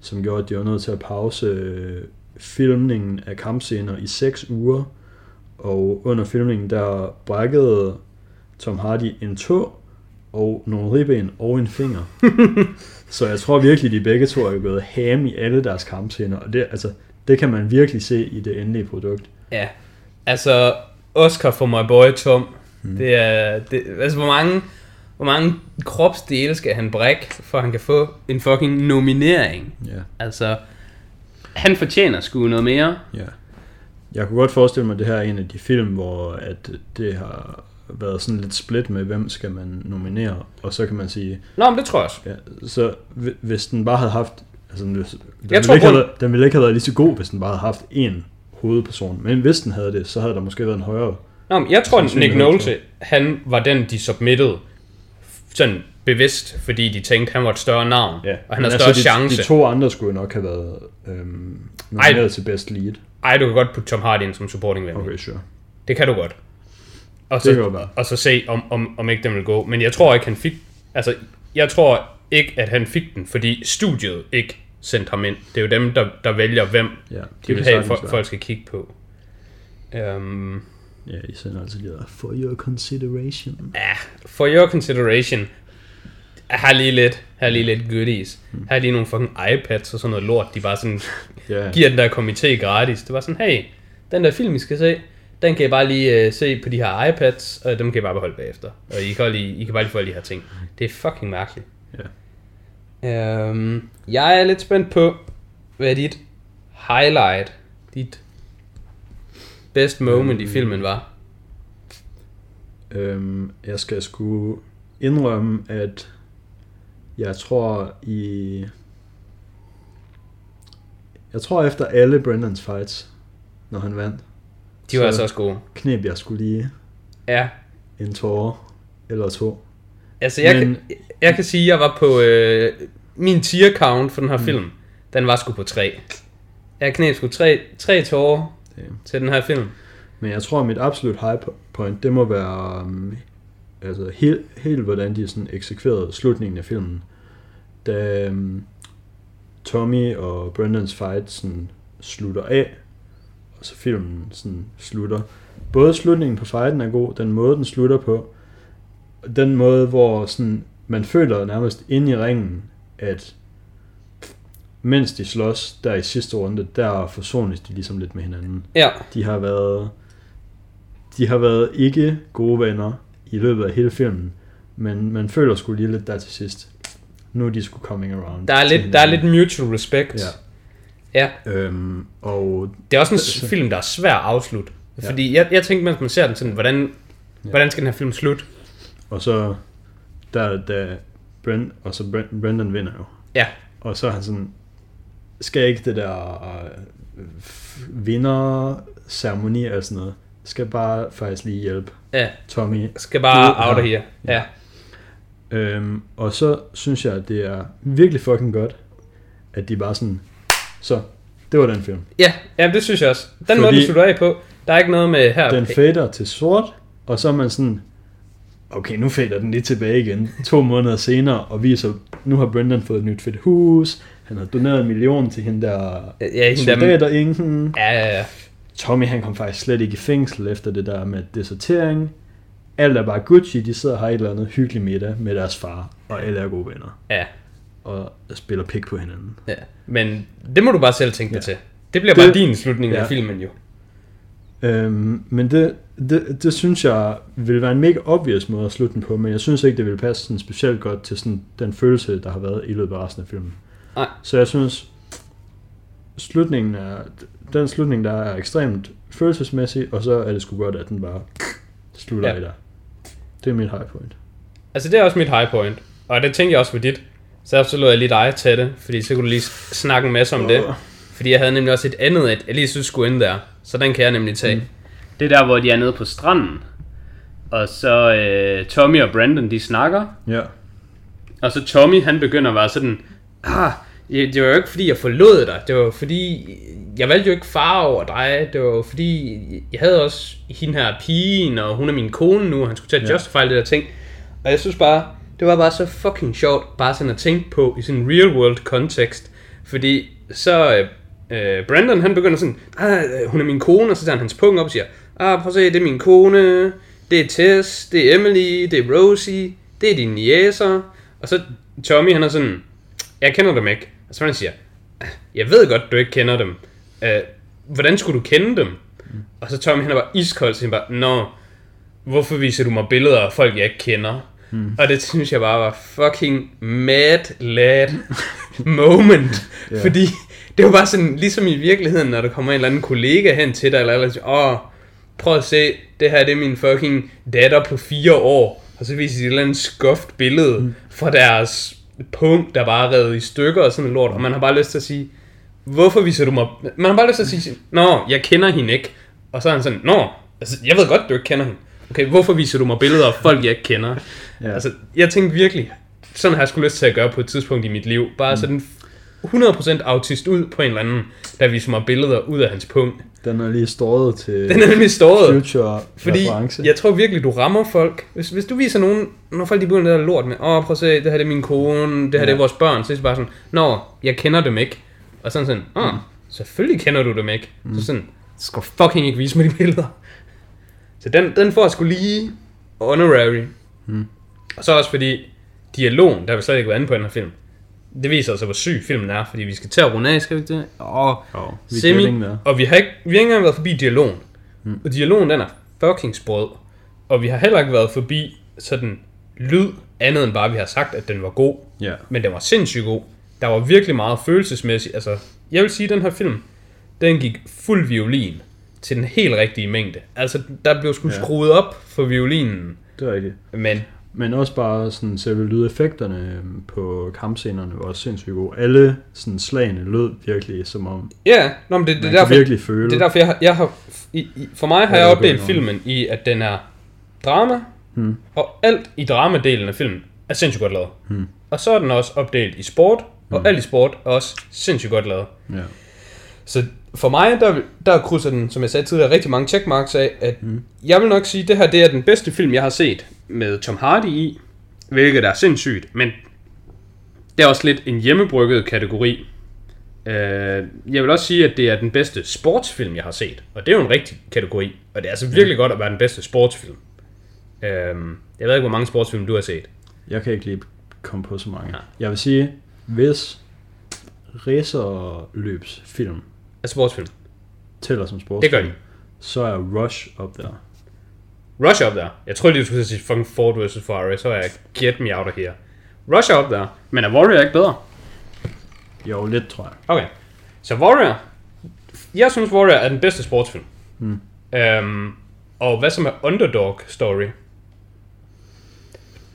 som gjorde, at de var nødt til at pause øh, filmningen af kampscener i 6 uger, og under filmningen, der brækkede Tom Hardy en tå, og nogle ribben og en finger. <laughs> Så jeg tror virkelig, de begge to er gået ham i alle deres kampscener, og det, altså, det kan man virkelig se i det endelige produkt. Ja, altså Oscar for my boy Tom. Mm. Det er, det, altså hvor mange, hvor mange kropsdele skal han brække, for at han kan få en fucking nominering? Ja. Altså, han fortjener sgu noget mere. ja. Jeg kunne godt forestille mig, at det her er en af de film, hvor at det har været sådan lidt split med, hvem skal man nominere, og så kan man sige, Nå, men det tror jeg også. ja, så hvi- hvis den bare havde haft, altså den, den, Jeg ville ikke have, den ville ikke have været lige så god, hvis den bare havde haft én hovedperson, men hvis den havde det, så havde der måske været en højere Nå, men jeg tror, Nick Sandsynlighed Nolte, han var den, de submittede sådan bevidst, fordi de tænkte, han var et større navn, Ja, og han har større de, chance. De to andre skulle nok have været øhm, nomineret til Best Lead. Ej, du kan godt putte Tom Hardy ind som supporting ven. Okay, sure. Det kan du godt. Og Det så, være. og så se, om, om, om ikke den vil gå. Men jeg tror ikke, han fik... Altså, jeg tror ikke, at han fik den, fordi studiet ikke sendte ham ind. Det er jo dem, der, der vælger, hvem Ja, det de vil have, folk skal kigge på. Um, Ja, de sender altså der, for your consideration. ja, for your consideration, her er lige lidt, her er lige lidt goodies. Hmm. Her er lige nogle fucking iPads og sådan noget lort, de bare sådan Ja, giver den der komité gratis. Det var sådan, hey, den der film, I skal se, den kan I bare lige uh, se på de her iPads, og dem kan I bare beholde bagefter. Og I kan, lige, I kan bare lige få alle de her ting. Det er fucking mærkeligt. ja. Um, jeg er lidt spændt på, hvad dit highlight, dit best moment i Øhm. filmen var. Øhm, jeg skal sgu indrømme, at jeg tror i... Jeg tror efter alle Brandons fights, når han vandt, De var Så- altså også gode. knep jeg skulle lige Ja. en tårer eller to. Altså, jeg, Men... kan, jeg kan sige, at jeg var på... Øh, min tier count for den her mm. film, den var sgu på tre. Jeg knep sgu tre, tre tårer Damn. til den her film. Men jeg tror, at mit absolut high point, det må være um, altså helt, helt, hvordan de sådan eksekverede slutningen af filmen. Da um, Tommy og Brendans fight sådan slutter af, og så filmen sådan slutter. Både slutningen på fighten er god, den måde, den slutter på, den måde, hvor sådan, man føler nærmest inde i ringen, at mens de slås der i sidste runde, der forsones de ligesom lidt med hinanden. Ja, De har været de har været ikke gode venner i løbet af hele filmen, men man føler sgu lige lidt der til sidst. Nu er de sgu coming around. der er, lidt, der er lidt hinanden. mutual respect. Ja. ja. Øhm, og Det er også en Så- film, der er svær at afslutte. Ja. Fordi jeg, jeg tænkte, mens man ser den sådan, hvordan, Ja. hvordan skal den her film slutte? Og så, der, da Brent, og så Brent, Brendan vinder jo. Ja. Og så er han sådan, skal ikke det der øh, vinderceremoni eller sådan noget, skal bare faktisk lige hjælpe Ja, Tommy. skal bare out of ja. here. Ja. Øhm, og så synes jeg, at det er virkelig fucking godt, at de bare sådan, så, det var den film. Ja, ja det synes jeg også. Den Fordi- måde, du slutter af på, der er ikke noget med her. Den fader til sort, og så er man sådan, okay, nu fader den lige tilbage igen, to <laughs> måneder senere, og viser, nu har Brendan fået et nyt fedt hus, han har doneret en million til hende der ja, hende soldater ja, ja, ja. Tommy han kom faktisk slet ikke i fængsel efter det der med desertering. Alt er bare Gucci, de sidder har et eller andet hyggeligt middag med deres far, og alle er gode venner, ja, og spiller pik på hinanden. ja. Men det må du bare selv tænke dig Ja. til. Det bliver Det- bare din slutning ja. af filmen jo. Øhm, men det, det, det synes jeg vil være en mega obvious måde at slutte den på, men jeg synes ikke, det vil passe sådan specielt godt til sådan den følelse, der har været i løbet af resten af filmen. Nej. Så jeg synes, slutningen er, den slutning, der er ekstremt følelsesmæssig, og så er det sgu godt, at den bare slutter Ja. af der. Det er mit high point. Altså, det er også mit high point. Og det tænkte jeg også var dit. Så så lod jeg lige dig tage det, fordi så kunne du lige snakke en masse om det. Åh. Fordi jeg havde nemlig også et andet, at jeg lige synes skulle ind der. Så den kan jeg nemlig tage. Mm. Det er der, hvor de er nede på stranden. Og så øh, Tommy og Brandon, de snakker. Ja. Og så Tommy, han begynder at være sådan, ah, det var jo ikke fordi, jeg forlod dig. Det var fordi, jeg valgte jo ikke far over dig. Det var jo fordi, jeg havde også hende her pigen, og hun er min kone nu, og han skulle til at Ja. justify det der ting. Og jeg synes bare, det var bare så fucking sjovt, bare sådan at tænke på i sådan en real world kontekst. Fordi så, øh, øh, Brandon han begynder sådan, ah, øh, hun er min kone, og så tager han hans punkt op og siger, ah, prøv at se, det er min kone, det er Tess, det er Emily, det er Rosie, det er dine jæser. Og så Tommy, han er sådan, jeg kender dem ikke. Og så han siger, "Ah, jeg ved godt, du ikke kender dem. Uh, hvordan skulle du kende dem? Mm. Og så Tommy, han bare iskold, så han bare, nå, hvorfor viser du mig billeder af folk, jeg ikke kender? Mm. Og det synes jeg bare var fucking mad lad moment. Yeah. Fordi det var bare sådan, ligesom i virkeligheden, når der kommer en eller anden kollega hen til dig, eller eller siger, åh, prøv at se, det her det er min fucking datter på fire år. Og så viser de et eller andet skuft billede mm. fra deres punkt, der bare er revet i stykker og sådan noget lort. Og man har bare lyst til at sige, hvorfor viser du mig... Man har bare lyst til at sige, nå, jeg kender hende ikke. Og så er han sådan, nå, altså, jeg ved godt, du ikke kender hende. Okay, hvorfor viser du mig billeder af folk, jeg ikke kender? Ja. Altså, jeg tænkte virkelig, sådan har jeg skulle lyst til at gøre på et tidspunkt i mit liv. Bare mm. sådan 100% autist ud på en eller anden, der viser mig billeder ud af hans punkt. Den er lige stået til Den er nemlig stået. future Fordi reference. jeg tror virkelig, du rammer folk. Hvis, hvis du viser nogen, når folk de begynder der lort med, åh, prøv at se, det her det er min kone, det her Ja. det er vores børn, så er det bare sådan, nå, jeg kender dem ikke. Og sådan sådan, åh, selvfølgelig kender du dem ikke. Mm. Så sådan, skal fucking ikke vise mig de billeder. Så den, den får sgu lige honorary. Mm. Og så også fordi, dialogen, der vi slet ikke været inde på i den her film. Det viser altså, hvor syg filmen er, fordi vi skal til at runde af, skal vi ikke det? Åh, Jo, vi Semi, og vi har, ikke, vi har ikke engang været forbi dialogen. Mm. Og dialogen, den er fucking sprød. Og vi har heller ikke været forbi sådan lyd, andet end bare, vi har sagt, at den var god. Ja. Men den var sindssygt god. Der var virkelig meget følelsesmæssigt. Altså, jeg vil sige, at den her film, den gik fuld violin til den helt rigtige mængde. Altså, der blev sgu Ja. skruet op for violinen. Det er rigtigt. Men Men også bare sådan selve lydeffekterne øhm, på kampscenerne var også sindssygt gode. Alle sådan slagene lød virkelig som om, ja, nå, men det, det, er derfor, virkelig føle. det er derfor, jeg har, jeg har i, i, for mig har jeg opdelt filmen i, at den er drama, Hmm. og alt i dramadelen af filmen er sindssygt godt lavet. Hmm. Og så er den også opdelt i sport, og alt i sport er også sindssygt godt lavet. Ja. Så for mig, der, der krydser den, som jeg sagde tidligere, rigtig mange checkmarks af, at mm. jeg vil nok sige, at det her det er den bedste film, jeg har set med Tom Hardy i, hvilket er sindssygt, men det er også lidt en hjemmebrygget kategori. Uh, jeg vil også sige, at det er den bedste sportsfilm, jeg har set, og det er jo en rigtig kategori, og det er altså virkelig godt at være den bedste sportsfilm. Uh, jeg ved ikke, hvor mange sportsfilm du har set. Jeg kan ikke lige komme på så mange. Ja. Jeg vil sige, hvis racerløbsfilm Altså sportsfilm. tæller som sportsfilm, Det gør de. så er Rush op der. Rush up der. Jeg troede lige, du skulle sige fucking Ford vs. Ferrari, så er jeg get me out of here. Rush up der. Men er Warrior ikke bedre? Jo, lidt tror jeg. Okay. Så Warrior. Jeg synes, Warrior er den bedste sportsfilm. Mm. Øhm, og hvad som er underdog story?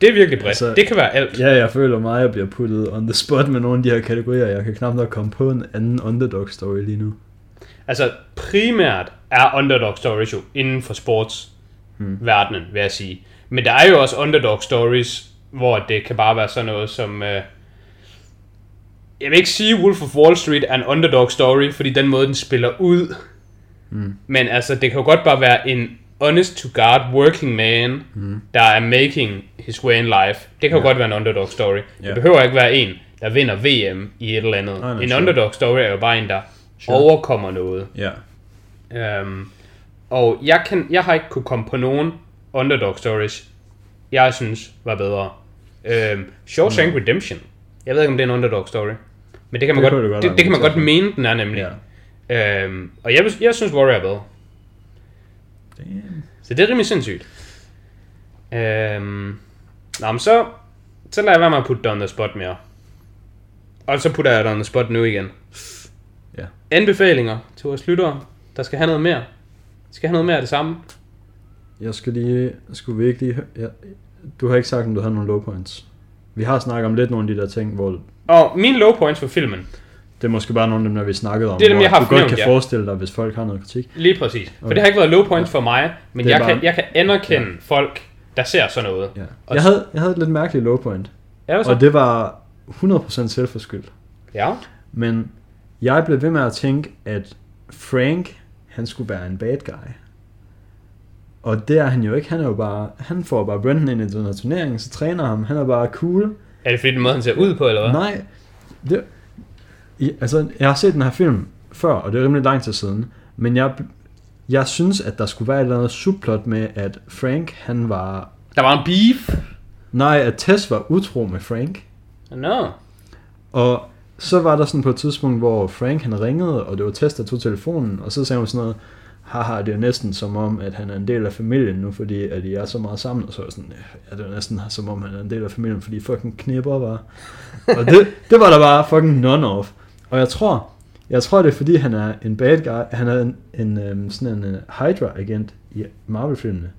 Det er virkelig bredt. Altså- det kan være alt. Ja, jeg føler mig, at jeg bliver puttet on the spot med nogle af de her kategorier. Jeg kan knap nok komme på en anden underdog story lige nu. Altså, primært er underdog stories jo inden for sportsverdenen, vil jeg sige. Men der er jo også underdog stories, hvor det kan bare være sådan noget som... Øh, jeg vil ikke sige, Wolf of Wall Street er en underdog story, fordi den måde, den spiller ud. Mm. Men altså, det kan jo godt bare være en honest to God working man, Mm. der er making his way in life. Det kan jo Ja. godt være en underdog story. Ja. Det behøver ikke være en, der vinder VM i et eller andet. Nej, en sure. underdog story er jo bare en, der Sure. overkommer noget. Ja. Um, og jeg, kan, jeg har ikke kunne komme på nogen underdog stories, jeg synes var bedre. Um, Shawshank Nå. Redemption. Jeg ved ikke, om det er en underdog story. Men det kan man, Det godt, det godt det, det kan man godt mene, den er nemlig. ja. Um, og jeg, jeg synes, Warrior er bedre. Damn. Så det er rimelig sindssygt. Um, nå, men så, så lader jeg være med at putte det on the spot mere. Og så putter jeg on the spot nu igen. Ja. Anbefalinger til vores lyttere, der skal have noget mere. Skal have noget mere af det samme. Jeg skal lige... Skulle vi ikke lige... Ja, du har ikke sagt, om du havde nogle low points. Vi har snakket om lidt nogle af de der ting, hvor Og mine low points for filmen, det er måske bare nogle af dem, der vi snakkede om. Det er dem, jeg har du godt kan ja. forestille dig, hvis folk har noget kritik. lige præcis. For Okay. det har ikke været low points for mig, men jeg, bare- kan, jeg kan anerkende folk, der ser sådan noget. Ja. Jeg havde, jeg havde et lidt mærkeligt low point. Så? Og det var 100% selvforskyldt. Ja. Men jeg blev ved med at tænke, at Frank, han skulle være en bad guy. Og det er han jo ikke. Han er jo bare, han får bare Brendan ind i den her turnering, så træner ham. Han er bare cool. Er det fordi den måde, han ser ud på, eller hvad? Nej, det, I, altså, jeg har set den her film før, og det er rimelig lang tid siden. Men jeg, jeg synes, at der skulle være et eller andet subplot med, at Frank, han var... Der var en beef. Nej, at Tess var utro med Frank. Nå. Og så var der sådan på et tidspunkt, hvor Frank han ringede, og det var Tess, der tog telefonen, og så sagde hun sådan noget, haha, det er næsten som om, at han er en del af familien nu, fordi at I er så meget sammen, og så jeg sådan, ja, det er næsten som om, han er en del af familien, fordi fucking knipper var. og det, <laughs> det var der bare fucking none of. Og jeg tror, jeg tror det er fordi, han er en bad guy, han er en, en øhm, sådan en uh, Hydra-agent i Marvel-filmene.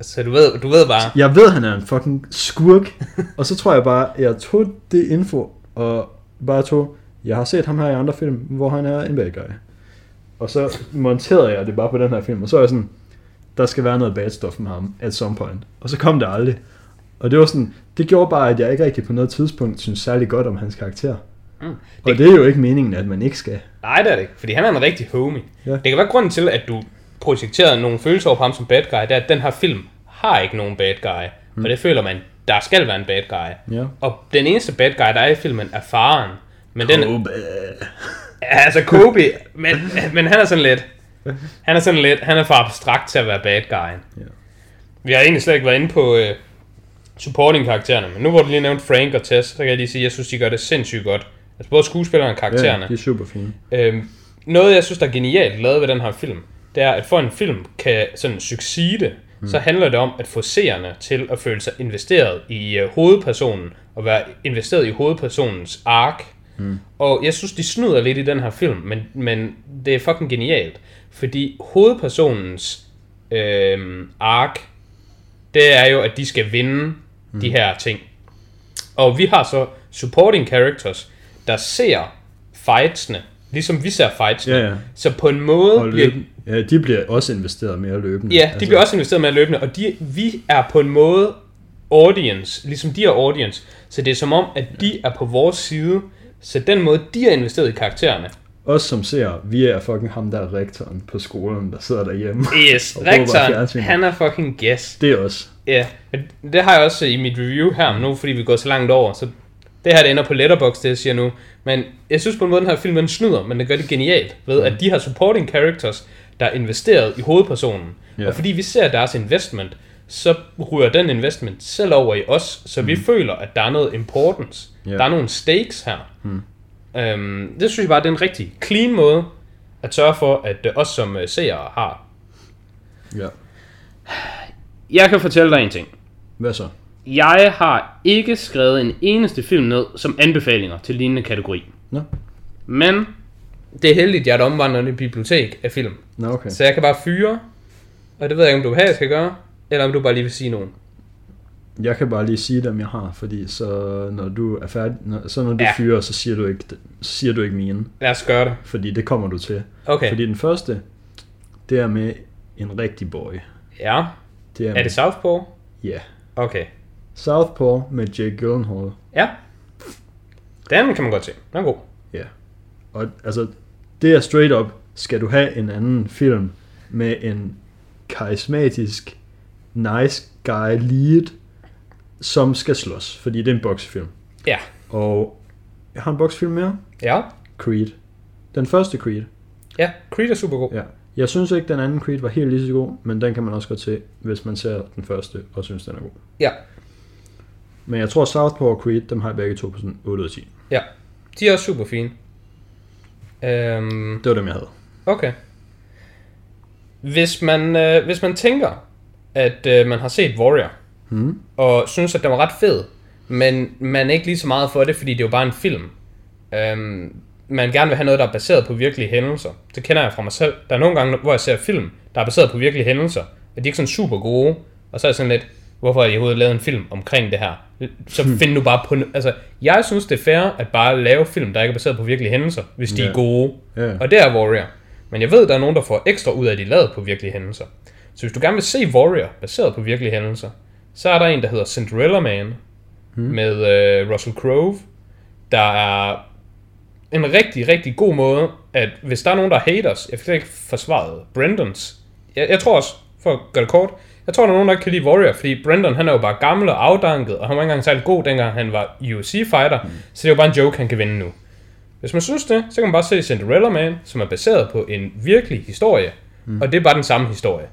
Så du ved, du ved bare, Jeg ved, han er en fucking skurk. <laughs> og så tror jeg bare, jeg tog det info, og bare tog, jeg har set ham her i andre film, hvor han er en bad guy. Og så monterede jeg det bare på den her film, og så er jeg sådan, der skal være noget bad stuff med ham at some point. Og så kom det aldrig. Og det var sådan, det gjorde bare, at jeg ikke rigtig på noget tidspunkt synes særlig godt om hans karakter. Mm. Og Det- det er jo ikke meningen, at man ikke skal. nej det er det ikke, fordi han er en rigtig homie. Ja. Det kan være grunden til, at du projekterede nogle følelser over på ham som bad guy, det er, at den her film har ikke nogen bad guy. Mm. Og det føler man, der skal være en bad guy. Ja. Og den eneste bad guy, der er i filmen, er faren. Men den, Kobe. Ja, altså Kobe, men, men han er sådan lidt, han er sådan lidt, han er for abstrakt til at være bad guy. Ja. Vi har egentlig slet ikke været inde på uh, supporting karaktererne, men nu hvor du lige nævnt Frank og Tess, så kan jeg lige sige, at jeg synes, de gør det sindssygt godt. Altså både skuespillerne og Ja, karaktererne. de er super fine. Øhm, noget, jeg synes, der er genialt lavet ved den her film, det er, at for en film kan sådan succede, mm. så handler det om at få seerne til at føle sig investeret i uh, hovedpersonen, og være investeret i hovedpersonens ark. Mm. Og jeg synes, de snyder lidt i den her film, men, men det er fucking genialt, fordi hovedpersonens øhm, ark, det er jo, at de skal vinde mm. de her ting. Og vi har så supporting characters, der ser fightsene ligesom vi ser fights. Ja, ja. Så på en måde Og bliver, ja, de bliver også investeret mere løbende. ja, de bliver også investeret med løbende, og de, vi er på en måde audience, ligesom de er audience. Så det er som om, at de er på vores side, så den måde, de er investeret i karaktererne. Os som ser, vi er fucking ham der er rektoren på skolen, der sidder derhjemme. Yes, rektoren, han er fucking gas. Det er os. Ja, men det har jeg også i mit review her, nu fordi vi gået så langt over, så det her det ender på Letterboxd, det jeg siger nu. Men jeg synes på en måde, den her film den snyder, men det gør det genialt, ved at de har supporting characters, der er investeret i hovedpersonen. Ja. Og fordi vi ser deres investment, så ryger den investment selv over i os, så vi føler, at der er noget importance. Ja. Der er nogle stakes her. Øhm, det synes jeg bare, det er en rigtig clean måde at sørge for, at øh, os som øh, seere har. Ja. Jeg kan fortælle dig en ting. Hvad så? Jeg har ikke skrevet en eneste film ned som anbefalinger til lignende kategori. Nå, Men det er heldigt, at jeg er et omvandrende bibliotek af film. Nå okay. Så jeg kan bare fyre, og det ved jeg ikke, om du jeg skal gøre, eller om du bare lige vil sige nogen. Jeg kan bare lige sige dem, jeg har, fordi så når du er færdig, når, så når du Ja. ja. fyrer, så siger du ikke, så siger du ikke mine, Lad os gøre det. fordi det kommer du til. Okay. Fordi den første, det er med en rigtig boy. Ja. Det er, Er med, det Southpaw? Ja. Okay. Southpaw med Jake Gyllenhaal. Ja. Den kan man godt se. Den er god. Ja. Og altså, det er straight up, skal du have en anden film med en karismatisk, nice guy lead, som skal slås, fordi det er en boksefilm. Ja. Og jeg har en boksefilm mere. Ja. Creed. Den første Creed. Ja, Creed er super god. Ja. Jeg synes ikke, den anden Creed var helt lige så god, men den kan man også godt se, hvis man ser den første og synes, den er god. Ja. Men jeg tror, Southpaw og Creed, dem har jeg begge to på sådan 8 ud af 10. Ja. De er også super fine. Øhm, Det var dem, jeg havde. Okay. Hvis man, øh, hvis man tænker, at øh, man har set Warrior, Hmm? og synes, at den var ret fed, men man er ikke lige så meget for det, fordi det er jo bare en film. Øhm, man gerne vil have noget, der er baseret på virkelige hændelser. Det kender jeg fra mig selv. Der er nogle gange, hvor jeg ser film, der er baseret på virkelige hændelser, og de er ikke sådan super gode, og så er jeg sådan lidt, hvorfor har I overhovedet lavet en film omkring det her? Så find nu bare på... Altså, jeg synes, det er fair at bare lave film, der ikke er baseret på virkelige hændelser, hvis de Ja. er gode. Ja. Og det er Warrior. Men jeg ved, der er nogen, der får ekstra ud af, at de er lavet på virkelige hændelser. Så hvis du gerne vil se Warrior baseret på virkelige hændelser, så er der en, der hedder Cinderella Man, hmm. med øh, Russell Crowe, der er en rigtig, rigtig god måde, at hvis der er nogen, der hater os, jeg fik ikke forsvaret Brendans, jeg, jeg tror også, for at gøre det kort, jeg tror, der er nogen, der ikke kan lide Warrior, fordi Brendan, han er jo bare gammel og afdanket, og han var ikke engang særlig god, dengang han var UFC-fighter, mm. så det er jo bare en joke, han kan vinde nu. Hvis man synes det, så kan man bare se Cinderella Man, som er baseret på en virkelig historie, mm. og det er bare den samme historie.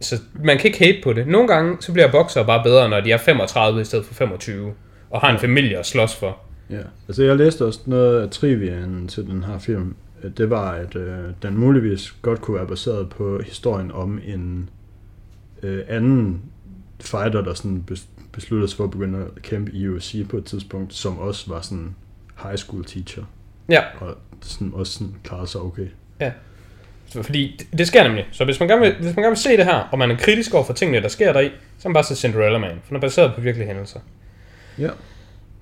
Så man kan ikke hate på det. Nogle gange, så bliver bokser bare bedre, når de er 35 i stedet for 25, og har en familie at slås for. Ja, altså jeg læste også noget af triviaen til den her film. Det var, at øh, den muligvis godt kunne være baseret på historien om en øh, anden fighter, der sådan bes- besluttede sig for at begynde at kæmpe i UFC på et tidspunkt, som også var sådan high school teacher, Ja, og sådan også sådan klarede sig okay. så fordi det, det sker nemlig. Så hvis man, gerne vil, hvis man gerne vil se det her, og man er kritisk over for tingene, der sker deri, så kan man bare se Cinderella Man, for den er baseret på virkelige hændelser. Ja.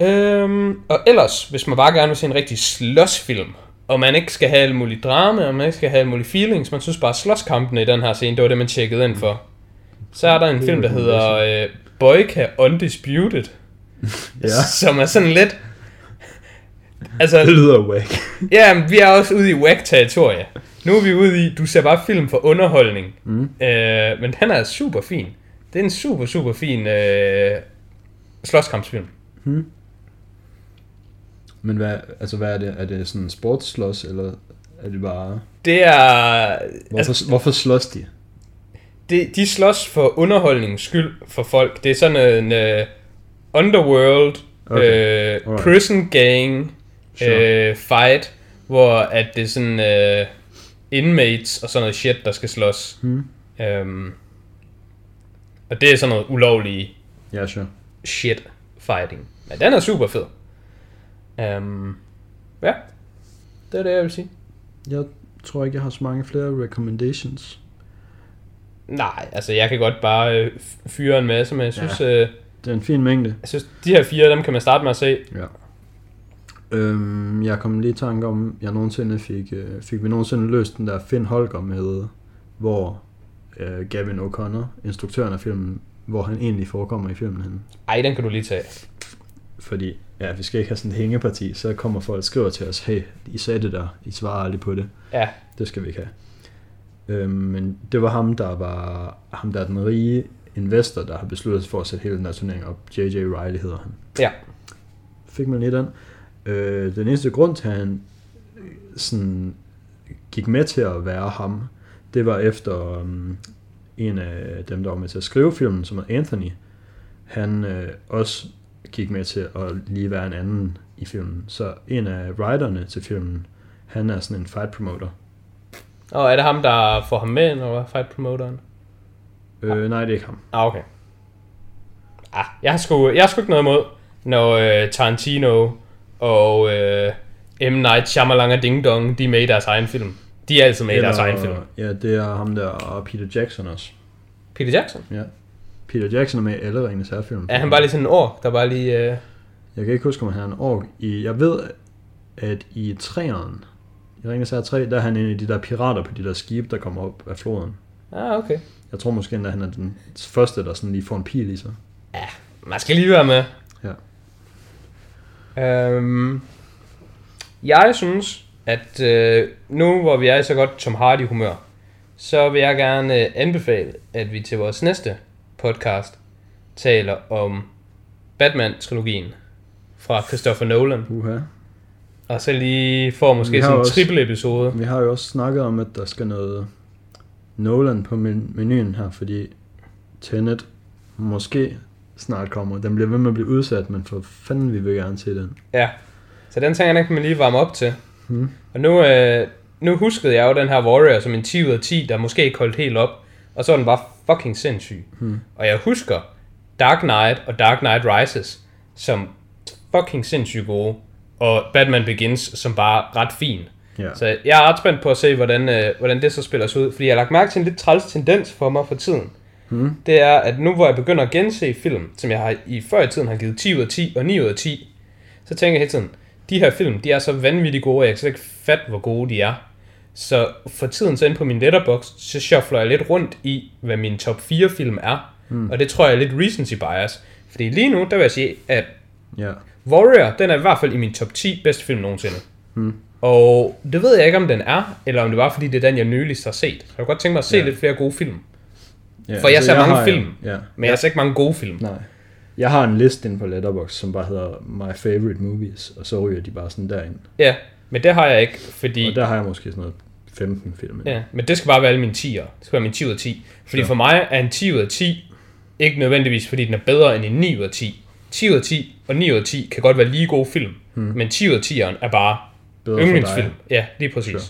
Øhm, og ellers, hvis man bare gerne vil se en rigtig slåsfilm, og man ikke skal have alle mulige drama, og man ikke skal have alle mulige feelings, man synes bare, slåskampene i den her scene, det var det, man tjekkede ind for. Så er der en film, der en hedder øh, Boyka Undisputed, <laughs> Ja, som er sådan lidt... Altså, det lyder whack. Ja, men vi er også ude i whack-territorie. Nu er vi ude i, du ser bare film for underholdning. Mm. Øh, men den er super fin. Det er en super, super fin øh, slåskampsfilm. Men hvad, altså hvad er det? Er det sådan sportsslås, eller er det bare... Det er... Hvorfor, altså, hvorfor slås de? Det, de slås for underholdningens skyld for folk. Det er sådan en øh, underworld, Okay, alright. prison gang Sure. øh, fight, hvor at det er sådan øh, inmates og sådan noget shit, der skal slås. Hmm. Øhm, og det er sådan noget ulovlige Ja, sure. shit fighting. Men den er super fed. Um, ja, det er det, jeg vil sige. Jeg tror ikke, jeg har så mange flere recommendations. Nej, altså jeg kan godt bare øh, fyre en masse, men jeg synes, ja. øh, Det er en fin mængde. jeg synes, de her fire, dem kan man starte med at se. Ja. Øhm, jeg kom lige i tanke om, jeg nogensinde fik, øh, fik vi nogensinde løst den der Finn Holger med, hvor øh, Gavin O'Connor, instruktøren af filmen, hvor han egentlig forekommer i filmen henne. Ej, den kan du lige tage. Fordi, ja, vi skal ikke have sådan et hængeparti, så kommer folk og skriver til os, hey, I sagde det der, I svarer aldrig på det. Ja, Det skal vi ikke have. Øhm, men det var ham, der var ham, der er den rige investor, der har besluttet sig for at sætte hele den her turnering op. J.J. Riley hedder han. ja. Fik man lige den. Øh, den eneste grund til, at han øh, sådan, gik med til at være ham, det var efter um, en af dem, der var med til at skrive filmen, som er Anthony. Han øh, også gik med til at lige være en anden i filmen. Så en af writerne til filmen, han er sådan en fight promoter. Og er det ham, der får ham med, når fight promoteren? Øh, nej, det er ikke ham. Ah, okay. Ah, jeg har sgu, jeg har sgu ikke noget imod, når øh, Tarantino og øh, M. Night Shyamalan og Ding Dong, de er med i deres egen film. De er altid med i deres egen film. Ja, det er ham der og Peter Jackson også. Peter Jackson? Ja. Peter Jackson er med i alle Ringens Herrefilm. Er han bare lige sådan en ork, der bare lige... Øh... Jeg kan ikke huske, om han er en ork. I, jeg ved, at i træeren, i Ringens Herre 3, der er han en af de der pirater på de der skibe, der kommer op af floden. Ah, okay. Jeg tror måske endda, han er den første, der sådan lige får en pil i sig. Man skal lige være med. Ja. Øhm, jeg synes, at øh, nu hvor vi er i så godt Tom Hardy humør, så vil jeg gerne øh, anbefale, at vi til vores næste podcast taler om Batman-trilogien fra Christopher Nolan. Uha. Og så lige får måske sådan en også- triple episode. Vi har jo også snakket om, at der skal noget Nolan på men- menuen her, fordi Tenet måske snart kommer. Den bliver ved med at blive udsat, men for fanden vi vil gerne se den. Ja. Så den tænker jeg, den kan man lige varme op til. Hmm. Og nu, øh, nu huskede jeg jo den her Warrior som en 10 ud af 10, der måske ikke holdt helt op. Og så var den bare fucking sindssyg. Hmm. Og jeg husker Dark Knight og Dark Knight Rises som fucking sindssygt gode. Og Batman Begins som bare ret fin. Ja. Så jeg er ret spændt på at se, hvordan, øh, hvordan det så spiller sig ud. Fordi jeg har lagt mærke til en lidt træls tendens for mig for tiden. Hmm. Det er, at nu hvor jeg begynder at gense film, som jeg har i før i tiden har givet 10 ud af 10 og 9 ud af 10, så tænker jeg hele tiden, de her film, de er så vanvittigt gode, at jeg kan slet ikke fatte, hvor gode de er. Så for tiden så inde på min letterbox, så shuffler jeg lidt rundt i, hvad min top 4 film er. Mm. Og det tror jeg er lidt recency bias. Fordi lige nu, der vil jeg sige, at Ja. Warrior, den er i hvert fald i min top 10 bedste film nogensinde. Hmm. Og det ved jeg ikke, om den er, eller om det var, fordi det er den, jeg nyligst har set. Jeg kunne godt tænke mig at se Ja. lidt flere gode film. ja For jeg ser mange har- film. Ja. Men jeg så ikke mange gode film. Nej. Jeg har en liste inde på Letterboxd, som bare hedder My Favorite Movies, og så ryger de bare sådan derind. Ja, men det har jeg ikke, fordi... Og der har jeg måske sådan noget 15 film. Ja, men det skal bare være alle mine 10'er. Det skal være min 10 ud af 10. Fordi Så. for mig er en 10 ud af 10 ikke nødvendigvis, fordi den er bedre end en 9 ud af 10. 10 ud af 10 og 9 ud af 10 kan godt være lige gode film, hmm. men 10 ud af 10'eren er bare Bedre yndlingsfilm. Ja, lige præcis. Sure.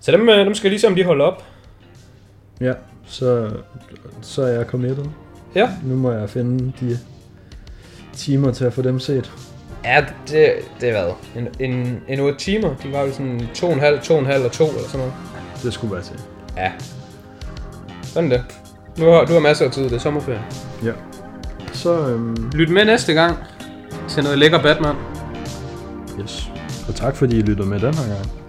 Så dem, øh, dem skal jeg lige se, om de holder op. Ja, så, så er jeg committed. Ja. Nu må jeg finde de timer til at få dem set. Ja, det, det er hvad? En, en, en 8 timer. De var jo sådan 2,5, 2,5 og 2 eller sådan noget. Det skulle være til. Ja. Sådan det. Nu har, du har masser af tid, det er sommerferie. Ja. Så, øhm, Lyt med næste gang til noget lækker Batman. yes. Og tak fordi I lyttede med den her gang.